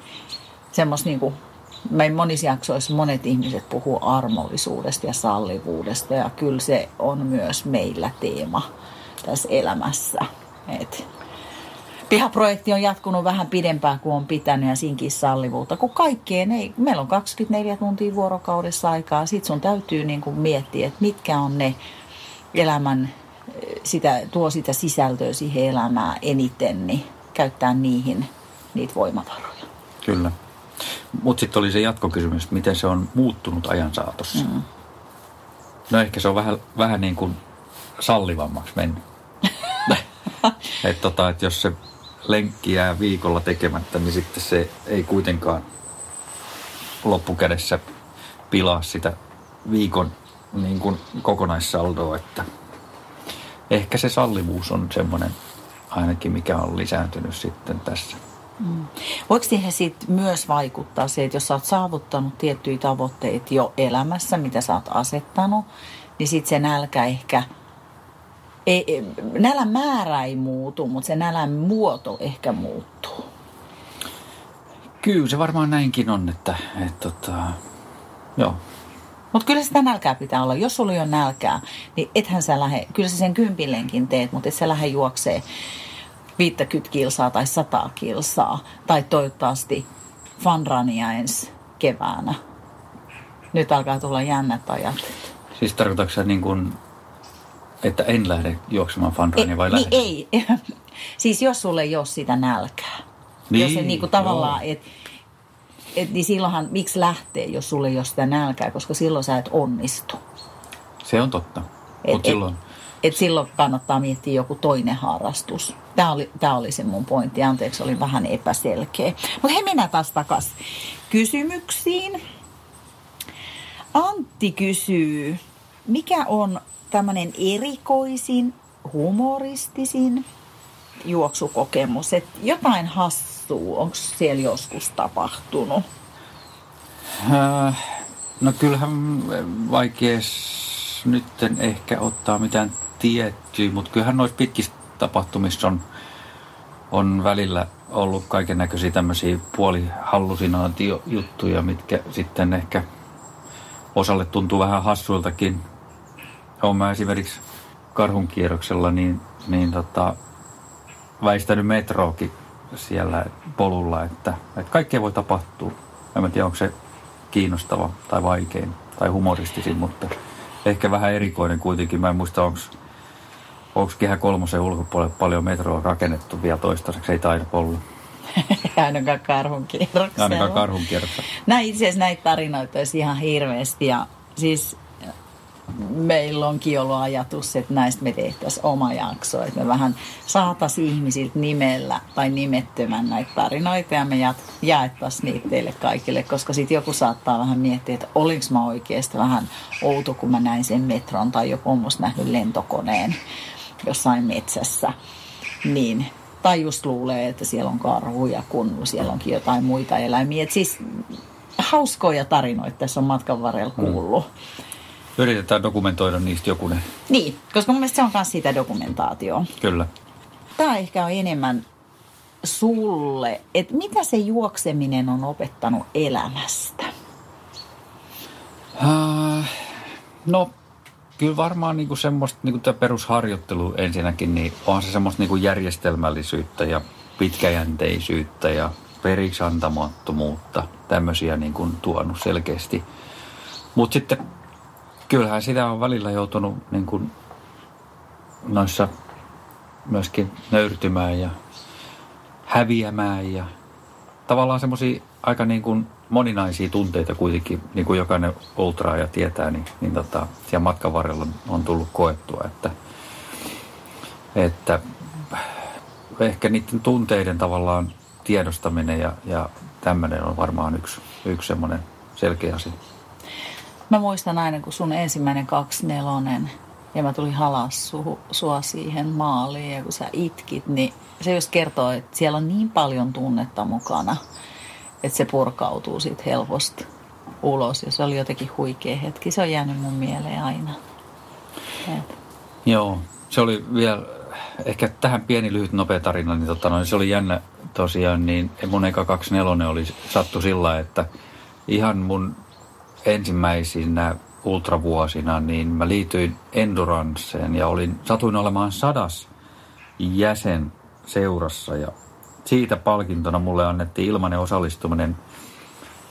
[SPEAKER 2] semmoista niin kuin, meidän monissa jaksoissa monet ihmiset puhuu armollisuudesta ja sallivuudesta ja kyllä se on myös meillä teema tässä elämässä. Et pihaprojekti on jatkunut vähän pidempään kuin on pitänyt ja siinkin sallivuutta, kun kaikkeen ei, meillä on 24 tuntia vuorokaudessa aikaa, sit sun täytyy niin kuin miettiä, että mitkä on ne elämän, sitä, tuo sitä sisältöä siihen elämään eniten, niin käyttää niihin niitä voimavaroja.
[SPEAKER 1] Kyllä. Mutta sitten oli se jatkokysymys, miten se on muuttunut ajan saatossa. Mm. No ehkä se on vähän, vähän niin kuin sallivammaksi mennyt. [LAUGHS] että tota, et jos se lenkki jää viikolla tekemättä, niin sitten se ei kuitenkaan loppukädessä pilaa sitä viikon niin kuin kokonaissaldoa, että ehkä se sallivuus on semmoinen ainakin, mikä on lisääntynyt sitten tässä.
[SPEAKER 2] Mm. Voiko siihen sitten myös vaikuttaa se, että jos sä oot saavuttanut tiettyjä tavoitteita jo elämässä, mitä sä oot asettanut, niin sitten se nälkä ehkä, ei, nälän määrä ei muutu, mutta se nälän muoto ehkä muuttuu.
[SPEAKER 1] Kyllä se varmaan näinkin on, että, että tota, joo.
[SPEAKER 2] Mutta kyllä sitä nälkää pitää olla. Jos sulla ei ole nälkää, niin ethän sä lähde, kyllä sä sen kympillenkin teet, mutta et sä lähde juoksee 50 kilsaa tai 100 kilsaa. Tai toivottavasti funrania ensi keväänä. Nyt alkaa tulla jännät ajat.
[SPEAKER 1] Siis tarkoitatko sä niin kuin, että en lähde juoksemaan funrunia vai
[SPEAKER 2] niin,
[SPEAKER 1] lähden?
[SPEAKER 2] ei. [LAUGHS] siis jos sulle ei ole sitä nälkää.
[SPEAKER 1] Niin,
[SPEAKER 2] jos se niinku tavallaan, että et, niin silloinhan, miksi lähtee, jos sulle ei ole sitä nälkää, koska silloin sä et onnistu.
[SPEAKER 1] Se on totta. Mutta silloin,
[SPEAKER 2] et silloin kannattaa miettiä joku toinen harrastus. Tämä oli, tämä oli se mun pointti. Anteeksi, oli vähän epäselkeä. Mutta hei, mennään taas takaisin kysymyksiin. Antti kysyy, mikä on tämmöinen erikoisin, humoristisin juoksukokemus? Et jotain hassua, onko siellä joskus tapahtunut?
[SPEAKER 1] Äh, no kyllähän vaikees nyt ehkä ottaa mitään tiettyä, mutta kyllähän noissa pitkissä tapahtumissa on, on välillä ollut kaiken näköisiä tämmöisiä puolihallusinaatiojuttuja, mitkä sitten ehkä osalle tuntuu vähän hassuiltakin. Olen mä esimerkiksi karhun kierroksella niin, niin tota, väistänyt metroakin siellä polulla, että, että kaikkea voi tapahtua. En tiedä, onko se kiinnostava tai vaikein tai humoristisin, mutta ehkä vähän erikoinen kuitenkin. Mä en muista, onko onko Kehä kolmosen ulkopuolelle paljon metroa rakennettu vielä toistaiseksi, ei taida olla. [LAUGHS]
[SPEAKER 2] Ainakaan karhun kierroksella.
[SPEAKER 1] Ainakaan karhun kierroksella.
[SPEAKER 2] Näin itse asiassa näitä tarinoita olisi ihan hirveästi ja siis meillä onkin ollut ajatus, että näistä me tehtäisiin oma jakso, että me vähän saataisiin ihmisiltä nimellä tai nimettömän näitä tarinoita ja me jaettaisiin niitä teille kaikille, koska sitten joku saattaa vähän miettiä, että olinko mä oikeasti vähän outo, kun mä näin sen metron tai joku on nähnyt lentokoneen jossain metsässä, niin tai just luulee, että siellä on karhuja, kun siellä onkin jotain muita eläimiä. Et siis hauskoja tarinoita tässä on matkan varrella mm. kuullut. Mm
[SPEAKER 1] yritetään dokumentoida niistä jokunen.
[SPEAKER 2] Niin, koska mun mielestä se on myös sitä dokumentaatioa.
[SPEAKER 1] Kyllä.
[SPEAKER 2] Tämä ehkä on enemmän sulle, että mitä se juokseminen on opettanut elämästä?
[SPEAKER 1] Uh, no, kyllä varmaan niinku semmoista niinku perusharjoittelu ensinnäkin, niin on se semmoista niinku järjestelmällisyyttä ja pitkäjänteisyyttä ja periksi antamattomuutta. Tämmöisiä niinku tuonut selkeästi. Mutta sitten kyllähän sitä on välillä joutunut niin kuin noissa myöskin nöyrtymään ja häviämään ja tavallaan semmoisia aika niin kuin moninaisia tunteita kuitenkin, niin kuin jokainen ultraaja tietää, niin, niin tota, siellä matkan varrella on tullut koettua, että, että ehkä niiden tunteiden tavallaan tiedostaminen ja, ja tämmöinen on varmaan yksi, yksi semmoinen selkeä asia.
[SPEAKER 2] Mä muistan aina, kun sun ensimmäinen kaksinelonen ja mä tulin halas su, sua siihen maaliin ja kun sä itkit, niin se just kertoo, että siellä on niin paljon tunnetta mukana, että se purkautuu siitä helposti ulos ja se oli jotenkin huikea hetki. Se on jäänyt mun mieleen aina. Et.
[SPEAKER 1] Joo, se oli vielä, ehkä tähän pieni lyhyt nopea tarina, niin, tota, no, se oli jännä tosiaan, niin mun eka nelonen oli sattu sillä, että ihan mun ensimmäisinä ultravuosina, niin mä liityin Enduranceen ja olin, satuin olemaan sadas jäsen seurassa ja siitä palkintona mulle annettiin ilmainen osallistuminen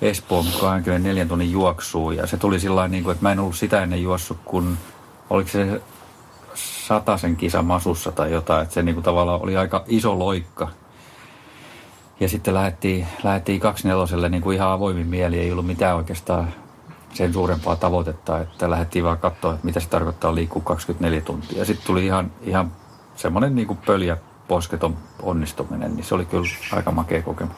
[SPEAKER 1] Espoon 24 tunnin juoksuun ja se tuli sillä niin kuin, että mä en ollut sitä ennen juossut, kun oliko se sataisen kisa masussa tai jotain, että se niin kuin tavallaan oli aika iso loikka. Ja sitten lähdettiin, lähdettiin neloselle niin kuin ihan avoimin mieli, ei ollut mitään oikeastaan sen suurempaa tavoitetta, että lähdettiin vaan katsoa, että mitä se tarkoittaa liikkua 24 tuntia. Sitten tuli ihan, ihan semmoinen niin kuin pöljä posketon onnistuminen, niin se oli kyllä aika makea kokemus.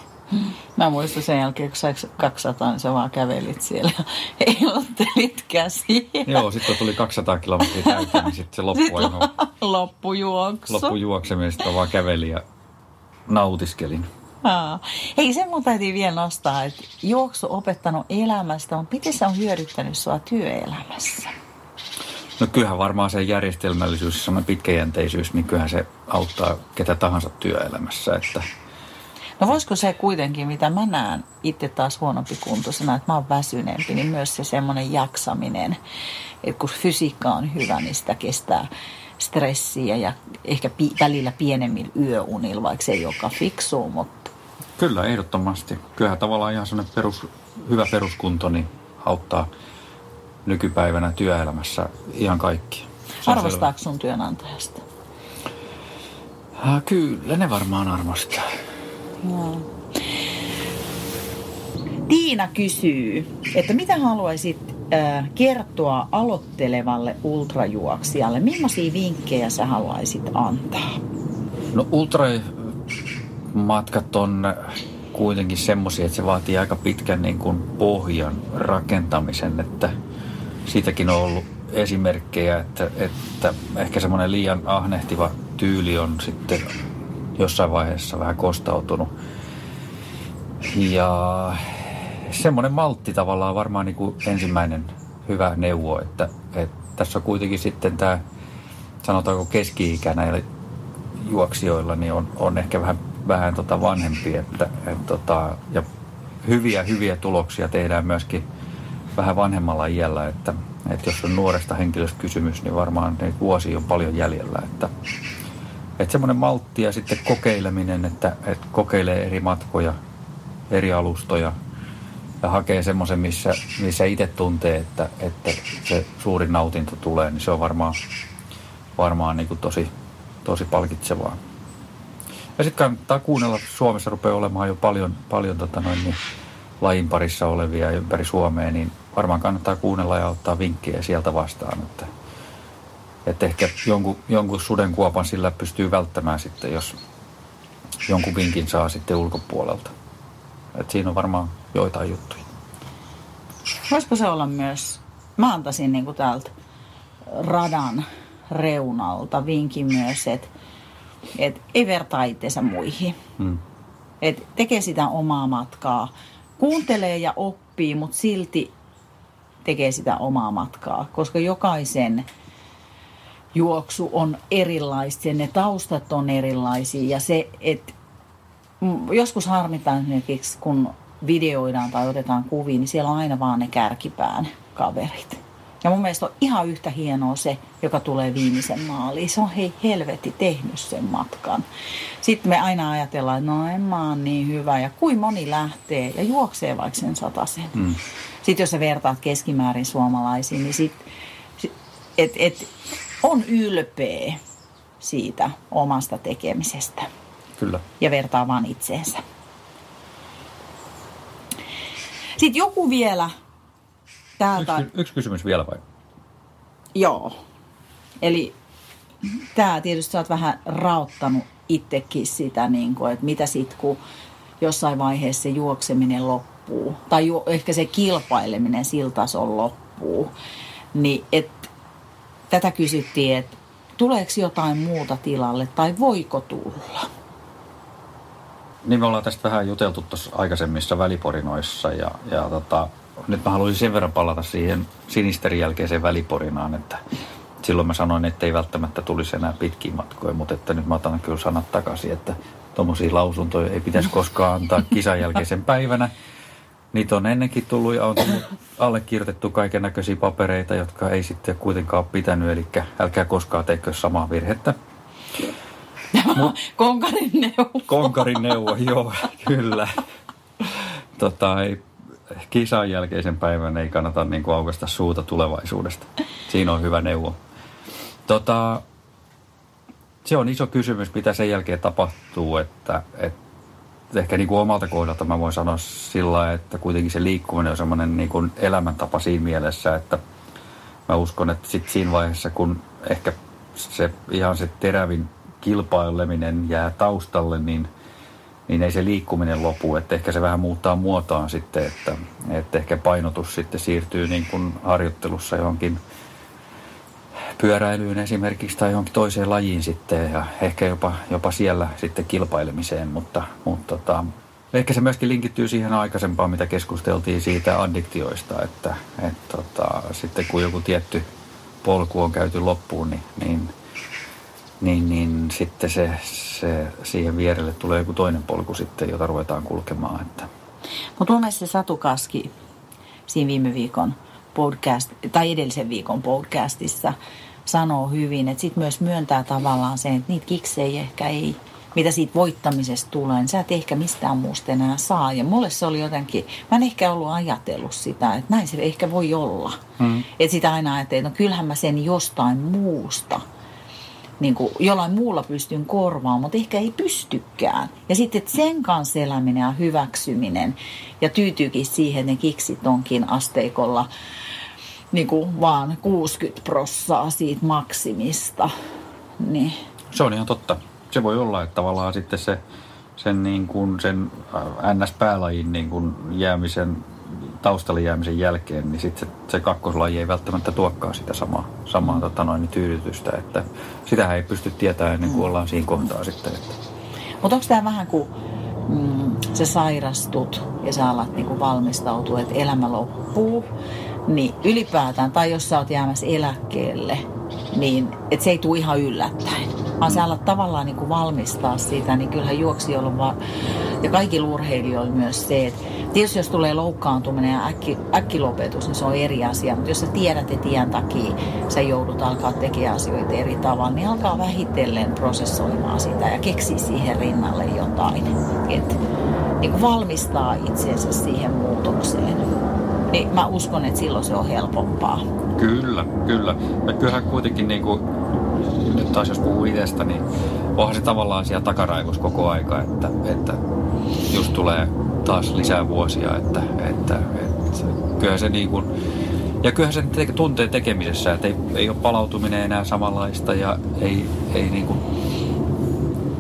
[SPEAKER 2] Mä muistan sen jälkeen, kun sä 200, niin sä vaan kävelit siellä ja [LAUGHS] heilottelit käsiä.
[SPEAKER 1] Joo, sitten tuli 200 kilometriä täyteen, niin sitten se loppui
[SPEAKER 2] sitten [LAUGHS] loppujuoksu.
[SPEAKER 1] Loppujuokseminen, sitten vaan käveli ja nautiskelin.
[SPEAKER 2] Aa. Hei, sen mun täytyy vielä nostaa, että juoksu opettanut elämästä, mutta miten se on hyödyttänyt sua työelämässä?
[SPEAKER 1] No kyllähän varmaan se järjestelmällisyys ja semmoinen pitkäjänteisyys, niin kyllähän se auttaa ketä tahansa työelämässä. Että...
[SPEAKER 2] No voisiko se kuitenkin, mitä mä näen itse taas huonompi kuntoisena, että mä oon väsyneempi, niin myös se semmoinen jaksaminen, että kun fysiikka on hyvä, niin sitä kestää stressiä ja ehkä pi- välillä pienemmillä yöunilla, vaikka se ei olekaan fiksua, mutta
[SPEAKER 1] Kyllä, ehdottomasti. Kyllähän tavallaan ihan sellainen perus, hyvä peruskunto niin auttaa nykypäivänä työelämässä ihan kaikki.
[SPEAKER 2] Arvostaako sun työnantajasta?
[SPEAKER 1] Äh, kyllä, ne varmaan arvostaa.
[SPEAKER 2] No. Tiina kysyy, että mitä haluaisit äh, kertoa aloittelevalle ultrajuoksijalle? Millaisia vinkkejä sä haluaisit antaa?
[SPEAKER 1] No ultra matkat on kuitenkin semmoisia, että se vaatii aika pitkän niin kuin pohjan rakentamisen, että siitäkin on ollut esimerkkejä, että, että ehkä semmoinen liian ahnehtiva tyyli on sitten jossain vaiheessa vähän kostautunut. Ja semmoinen maltti tavallaan varmaan niin kuin ensimmäinen hyvä neuvo, että, että tässä on kuitenkin sitten tämä, sanotaanko keski-ikä näillä juoksijoilla, niin on, on ehkä vähän, vähän tota vanhempi, että, et tota, ja hyviä, hyviä tuloksia tehdään myöskin vähän vanhemmalla iällä, että, että jos on nuoresta henkilöstä kysymys, niin varmaan ne vuosi on paljon jäljellä, että, että semmoinen maltti ja sitten kokeileminen, että, että kokeilee eri matkoja, eri alustoja ja hakee semmoisen, missä, missä itse tuntee, että, että se suurin nautinto tulee, niin se on varmaan, varmaan niin kuin tosi, tosi palkitsevaa. Ja sitten kannattaa kuunnella, Suomessa rupeaa olemaan jo paljon, paljon tota noin, niin, lajin parissa olevia ympäri Suomea, niin varmaan kannattaa kuunnella ja ottaa vinkkejä sieltä vastaan. Että, että ehkä jonkun, jonkun sudenkuopan sillä pystyy välttämään sitten, jos jonkun vinkin saa sitten ulkopuolelta. Et siinä on varmaan joitain juttuja.
[SPEAKER 2] Voisiko se olla myös, mä antaisin niin kuin täältä radan reunalta vinkin myös, että et ei vertaa itsensä muihin. Hmm. Et tekee sitä omaa matkaa, kuuntelee ja oppii, mutta silti tekee sitä omaa matkaa, koska jokaisen juoksu on erilaista ja ne taustat on erilaisia ja se, että joskus harmitaan esimerkiksi, kun videoidaan tai otetaan kuvia, niin siellä on aina vaan ne kärkipään kaverit. Ja mun mielestä on ihan yhtä hienoa se, joka tulee viimeisen maaliin. Se on hei helvetti tehnyt sen matkan. Sitten me aina ajatellaan, että no en mä oon niin hyvä. Ja kuin moni lähtee ja juoksee vaikka sen sen. Mm. Sitten jos sä vertaat keskimäärin suomalaisiin, niin sit, et, et, on ylpeä siitä omasta tekemisestä.
[SPEAKER 1] Kyllä.
[SPEAKER 2] Ja vertaa vaan itseensä. Sitten joku vielä täältä...
[SPEAKER 1] Yksi, yksi kysymys vielä vai?
[SPEAKER 2] Joo. Eli tämä tietysti sä oot vähän raottanut itsekin sitä, niin kuin, että mitä sitten kun jossain vaiheessa se juokseminen loppuu, tai ju, ehkä se kilpaileminen sillä tasolla loppuu, niin et, tätä kysyttiin, että tuleeko jotain muuta tilalle tai voiko tulla?
[SPEAKER 1] Niin me ollaan tästä vähän juteltu tuossa aikaisemmissa väliporinoissa ja, ja tota, nyt mä haluaisin sen verran palata siihen sinisterin jälkeiseen väliporinaan, että silloin mä sanoin, että ei välttämättä tulisi enää pitkiä matkoja, mutta että nyt mä otan kyllä sanat takaisin, että tuommoisia lausuntoja ei pitäisi koskaan antaa kisan jälkeisen päivänä. Niitä on ennenkin tullut ja on tullut allekirjoitettu kaiken näköisiä papereita, jotka ei sitten kuitenkaan ole pitänyt, eli älkää koskaan teikö samaa virhettä.
[SPEAKER 2] Konkarin neuvo.
[SPEAKER 1] Konkarin neuvo, joo, kyllä. Tota, ei, kisan jälkeisen päivän ei kannata niin kuin aukasta suuta tulevaisuudesta. Siinä on hyvä neuvo. Tota, se on iso kysymys, mitä sen jälkeen tapahtuu, että, että ehkä niin kuin omalta kohdalta mä voin sanoa sillä että kuitenkin se liikkuminen on semmoinen niin kuin elämäntapa siinä mielessä, että mä uskon, että sit siinä vaiheessa, kun ehkä se ihan se terävin kilpaileminen jää taustalle, niin, niin ei se liikkuminen lopu. Että ehkä se vähän muuttaa muotoaan sitten, että, että ehkä painotus sitten siirtyy niin kuin harjoittelussa johonkin pyöräilyyn esimerkiksi tai johonkin toiseen lajiin sitten ja ehkä jopa, jopa siellä sitten kilpailemiseen, mutta, mutta tota, ehkä se myöskin linkittyy siihen aikaisempaan, mitä keskusteltiin siitä addiktioista, että, että tota, sitten kun joku tietty polku on käyty loppuun, niin, niin niin, niin sitten se, se, siihen vierelle tulee joku toinen polku sitten, jota ruvetaan kulkemaan. Että.
[SPEAKER 2] Mutta mun mielestä Satu Kaski siinä viime viikon podcast, tai edellisen viikon podcastissa sanoo hyvin, että sitten myös myöntää tavallaan sen, että niitä kiksejä ehkä ei, mitä siitä voittamisesta tulee, niin sä et ehkä mistään muusta enää saa. Ja mulle se oli jotenkin, mä en ehkä ollut ajatellut sitä, että näin se ehkä voi olla. Mm. Että sitä aina ajattelin, että no kyllähän mä sen jostain muusta – niin kuin jollain muulla pystyn korvaamaan, mutta ehkä ei pystykään. Ja sitten sen kanssa eläminen ja hyväksyminen ja tyytyykin siihen, että ne kiksit onkin asteikolla niin kuin vaan 60 prossaa siitä maksimista. Niin.
[SPEAKER 1] Se on ihan totta. Se voi olla, että tavallaan sitten se, sen, niin kuin, sen äh, NS-päälajin niin kuin jäämisen taustalle jäämisen jälkeen, niin sitten se, se kakkoslaji ei välttämättä tuokkaa sitä samaa, samaa tota noin, tyydytystä. Että sitähän ei pysty tietämään ennen kuin mm. ollaan siinä kohtaa sitten. Että.
[SPEAKER 2] Mutta onko tämä vähän kuin mm, sä sairastut ja sä alat niinku valmistautua, että elämä loppuu, niin ylipäätään, tai jos sä oot jäämässä eläkkeelle, niin että se ei tule ihan yllättäen. Vaan sä alat tavallaan niin kuin valmistaa sitä, niin kyllähän juoksijoilla va- ja kaikilla urheilijoilla myös se, että tietysti jos tulee loukkaantuminen ja äkki, äkkilopetus, niin se on eri asia. Mutta jos sä tiedät, että iän takia sä joudut alkaa tekemään asioita eri tavalla, niin alkaa vähitellen prosessoimaan sitä ja keksii siihen rinnalle jotain. Et, niin kuin valmistaa itsensä siihen muutokseen. Niin mä uskon, että silloin se on helpompaa.
[SPEAKER 1] Kyllä, kyllä. Ja kyllähän kuitenkin niin kuin, nyt taas jos puhuu itsestä, niin onhan se tavallaan siellä takaraivos koko aika, että, että just tulee taas lisää vuosia, että, että, että kyllähän se niin kuin, ja kyllähän se te- tuntee tekemisessä, että ei, ei ole palautuminen enää samanlaista ja ei, ei, niin kuin,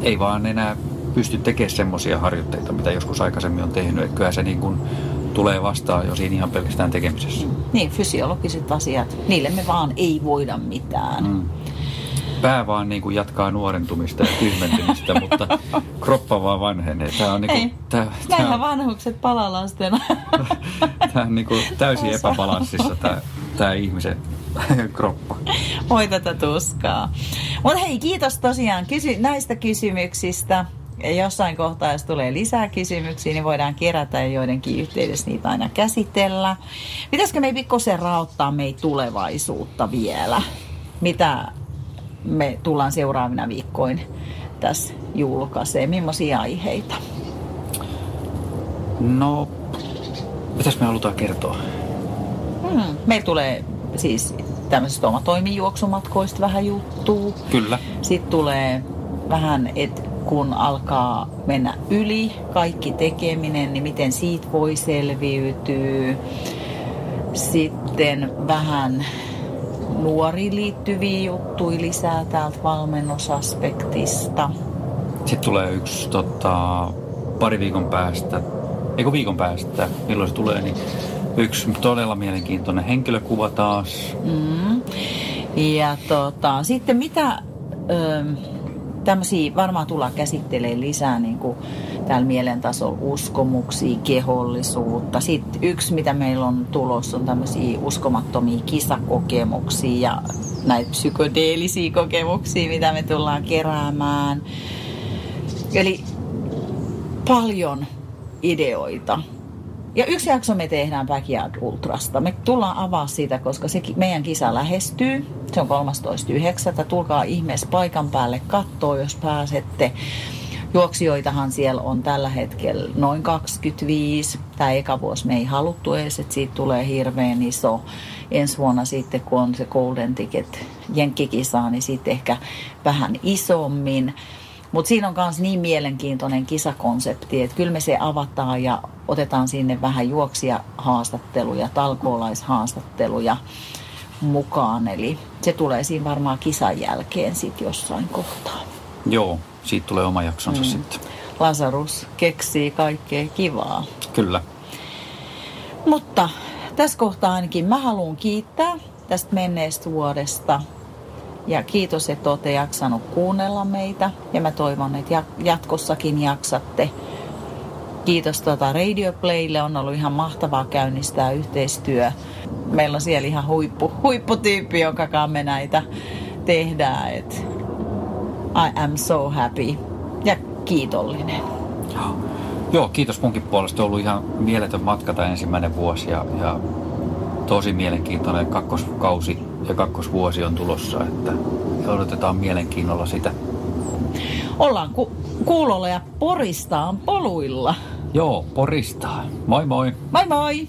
[SPEAKER 1] ei vaan enää pysty tekemään semmoisia harjoitteita, mitä joskus aikaisemmin on tehnyt. Että kyllähän se niin kuin tulee vastaan jo siinä ihan pelkästään tekemisessä.
[SPEAKER 2] Niin, fysiologiset asiat, niille me vaan ei voida mitään.
[SPEAKER 1] Mm. Pää vaan niin kuin jatkaa nuorentumista ja tyhmentymistä, [LAUGHS] mutta kroppa vaan vanhenee. Tämä on, niin
[SPEAKER 2] Ei.
[SPEAKER 1] kuin, tämä, tämä,
[SPEAKER 2] vanhukset palaa lastena. [LAUGHS]
[SPEAKER 1] tämä on niin kuin täysin epäbalanssissa tämä, tämä ihmisen [LAUGHS] kroppa.
[SPEAKER 2] Oi tätä tuskaa. Mutta hei, kiitos tosiaan kysy- näistä kysymyksistä. Jossain kohtaa, jos tulee lisää kysymyksiä, niin voidaan kerätä ja joidenkin yhteydessä niitä aina käsitellä. Pitäisikö me pikkusen raottaa meitä tulevaisuutta vielä? Mitä me tullaan seuraavina viikkoin tässä julkaisee? Millaisia aiheita?
[SPEAKER 1] No, mitäs me halutaan kertoa?
[SPEAKER 2] Hmm. Meillä tulee siis tämmöisistä omatoimijuoksumatkoista vähän juttua.
[SPEAKER 1] Kyllä.
[SPEAKER 2] Sitten tulee vähän, että kun alkaa mennä yli kaikki tekeminen, niin miten siitä voi selviytyä. Sitten vähän nuoriin liittyviä juttuja lisää täältä valmennusaspektista.
[SPEAKER 1] Sitten tulee yksi tota, pari viikon päästä, eikö viikon päästä, milloin se tulee, niin yksi todella mielenkiintoinen henkilökuva taas.
[SPEAKER 2] Mm. Ja tota, sitten mitä tämmöisiä varmaan tullaan käsittelemään lisää niin kuin täällä mielentasolla uskomuksia, kehollisuutta. Sitten yksi, mitä meillä on tulossa, on tämmöisiä uskomattomia kisakokemuksia ja näitä psykodeellisia kokemuksia, mitä me tullaan keräämään. Eli paljon ideoita. Ja yksi jakso me tehdään Backyard Ultrasta. Me tullaan avaa siitä, koska se meidän kisa lähestyy. Se on 13.9. Tulkaa ihmeessä paikan päälle kattoo, jos pääsette. Juoksijoitahan siellä on tällä hetkellä noin 25. Tämä eka vuosi me ei haluttu edes, että siitä tulee hirveän iso. Ensi vuonna sitten, kun on se Golden Ticket jenkkikisa, niin sitten ehkä vähän isommin. Mutta siinä on myös niin mielenkiintoinen kisakonsepti, että kyllä me se avataan ja otetaan sinne vähän juoksijahaastatteluja, talkoolaishaastatteluja mukaan. Eli se tulee siinä varmaan kisan jälkeen sitten jossain kohtaa.
[SPEAKER 1] Joo, siitä tulee oma jaksonsa mm. sitten.
[SPEAKER 2] Lazarus keksii kaikkea kivaa.
[SPEAKER 1] Kyllä.
[SPEAKER 2] Mutta tässä kohtaa ainakin mä haluan kiittää tästä menneestä vuodesta. Ja kiitos, että olette jaksanut kuunnella meitä. Ja mä toivon, että jatkossakin jaksatte. Kiitos tuota Radio Playlle. On ollut ihan mahtavaa käynnistää yhteistyö. Meillä on siellä ihan huippu, huipputyyppi, jonka me näitä tehdään. Et I am so happy ja kiitollinen.
[SPEAKER 1] Joo, kiitos munkin puolesta. On ollut ihan mieletön matka tämä ensimmäinen vuosi ja, ja tosi mielenkiintoinen kakkoskausi ja kakkosvuosi on tulossa, että odotetaan mielenkiinnolla sitä.
[SPEAKER 2] Ollaan ku- kuulolla ja poristaan poluilla.
[SPEAKER 1] Joo, poristaa. Moi moi!
[SPEAKER 2] Moi moi!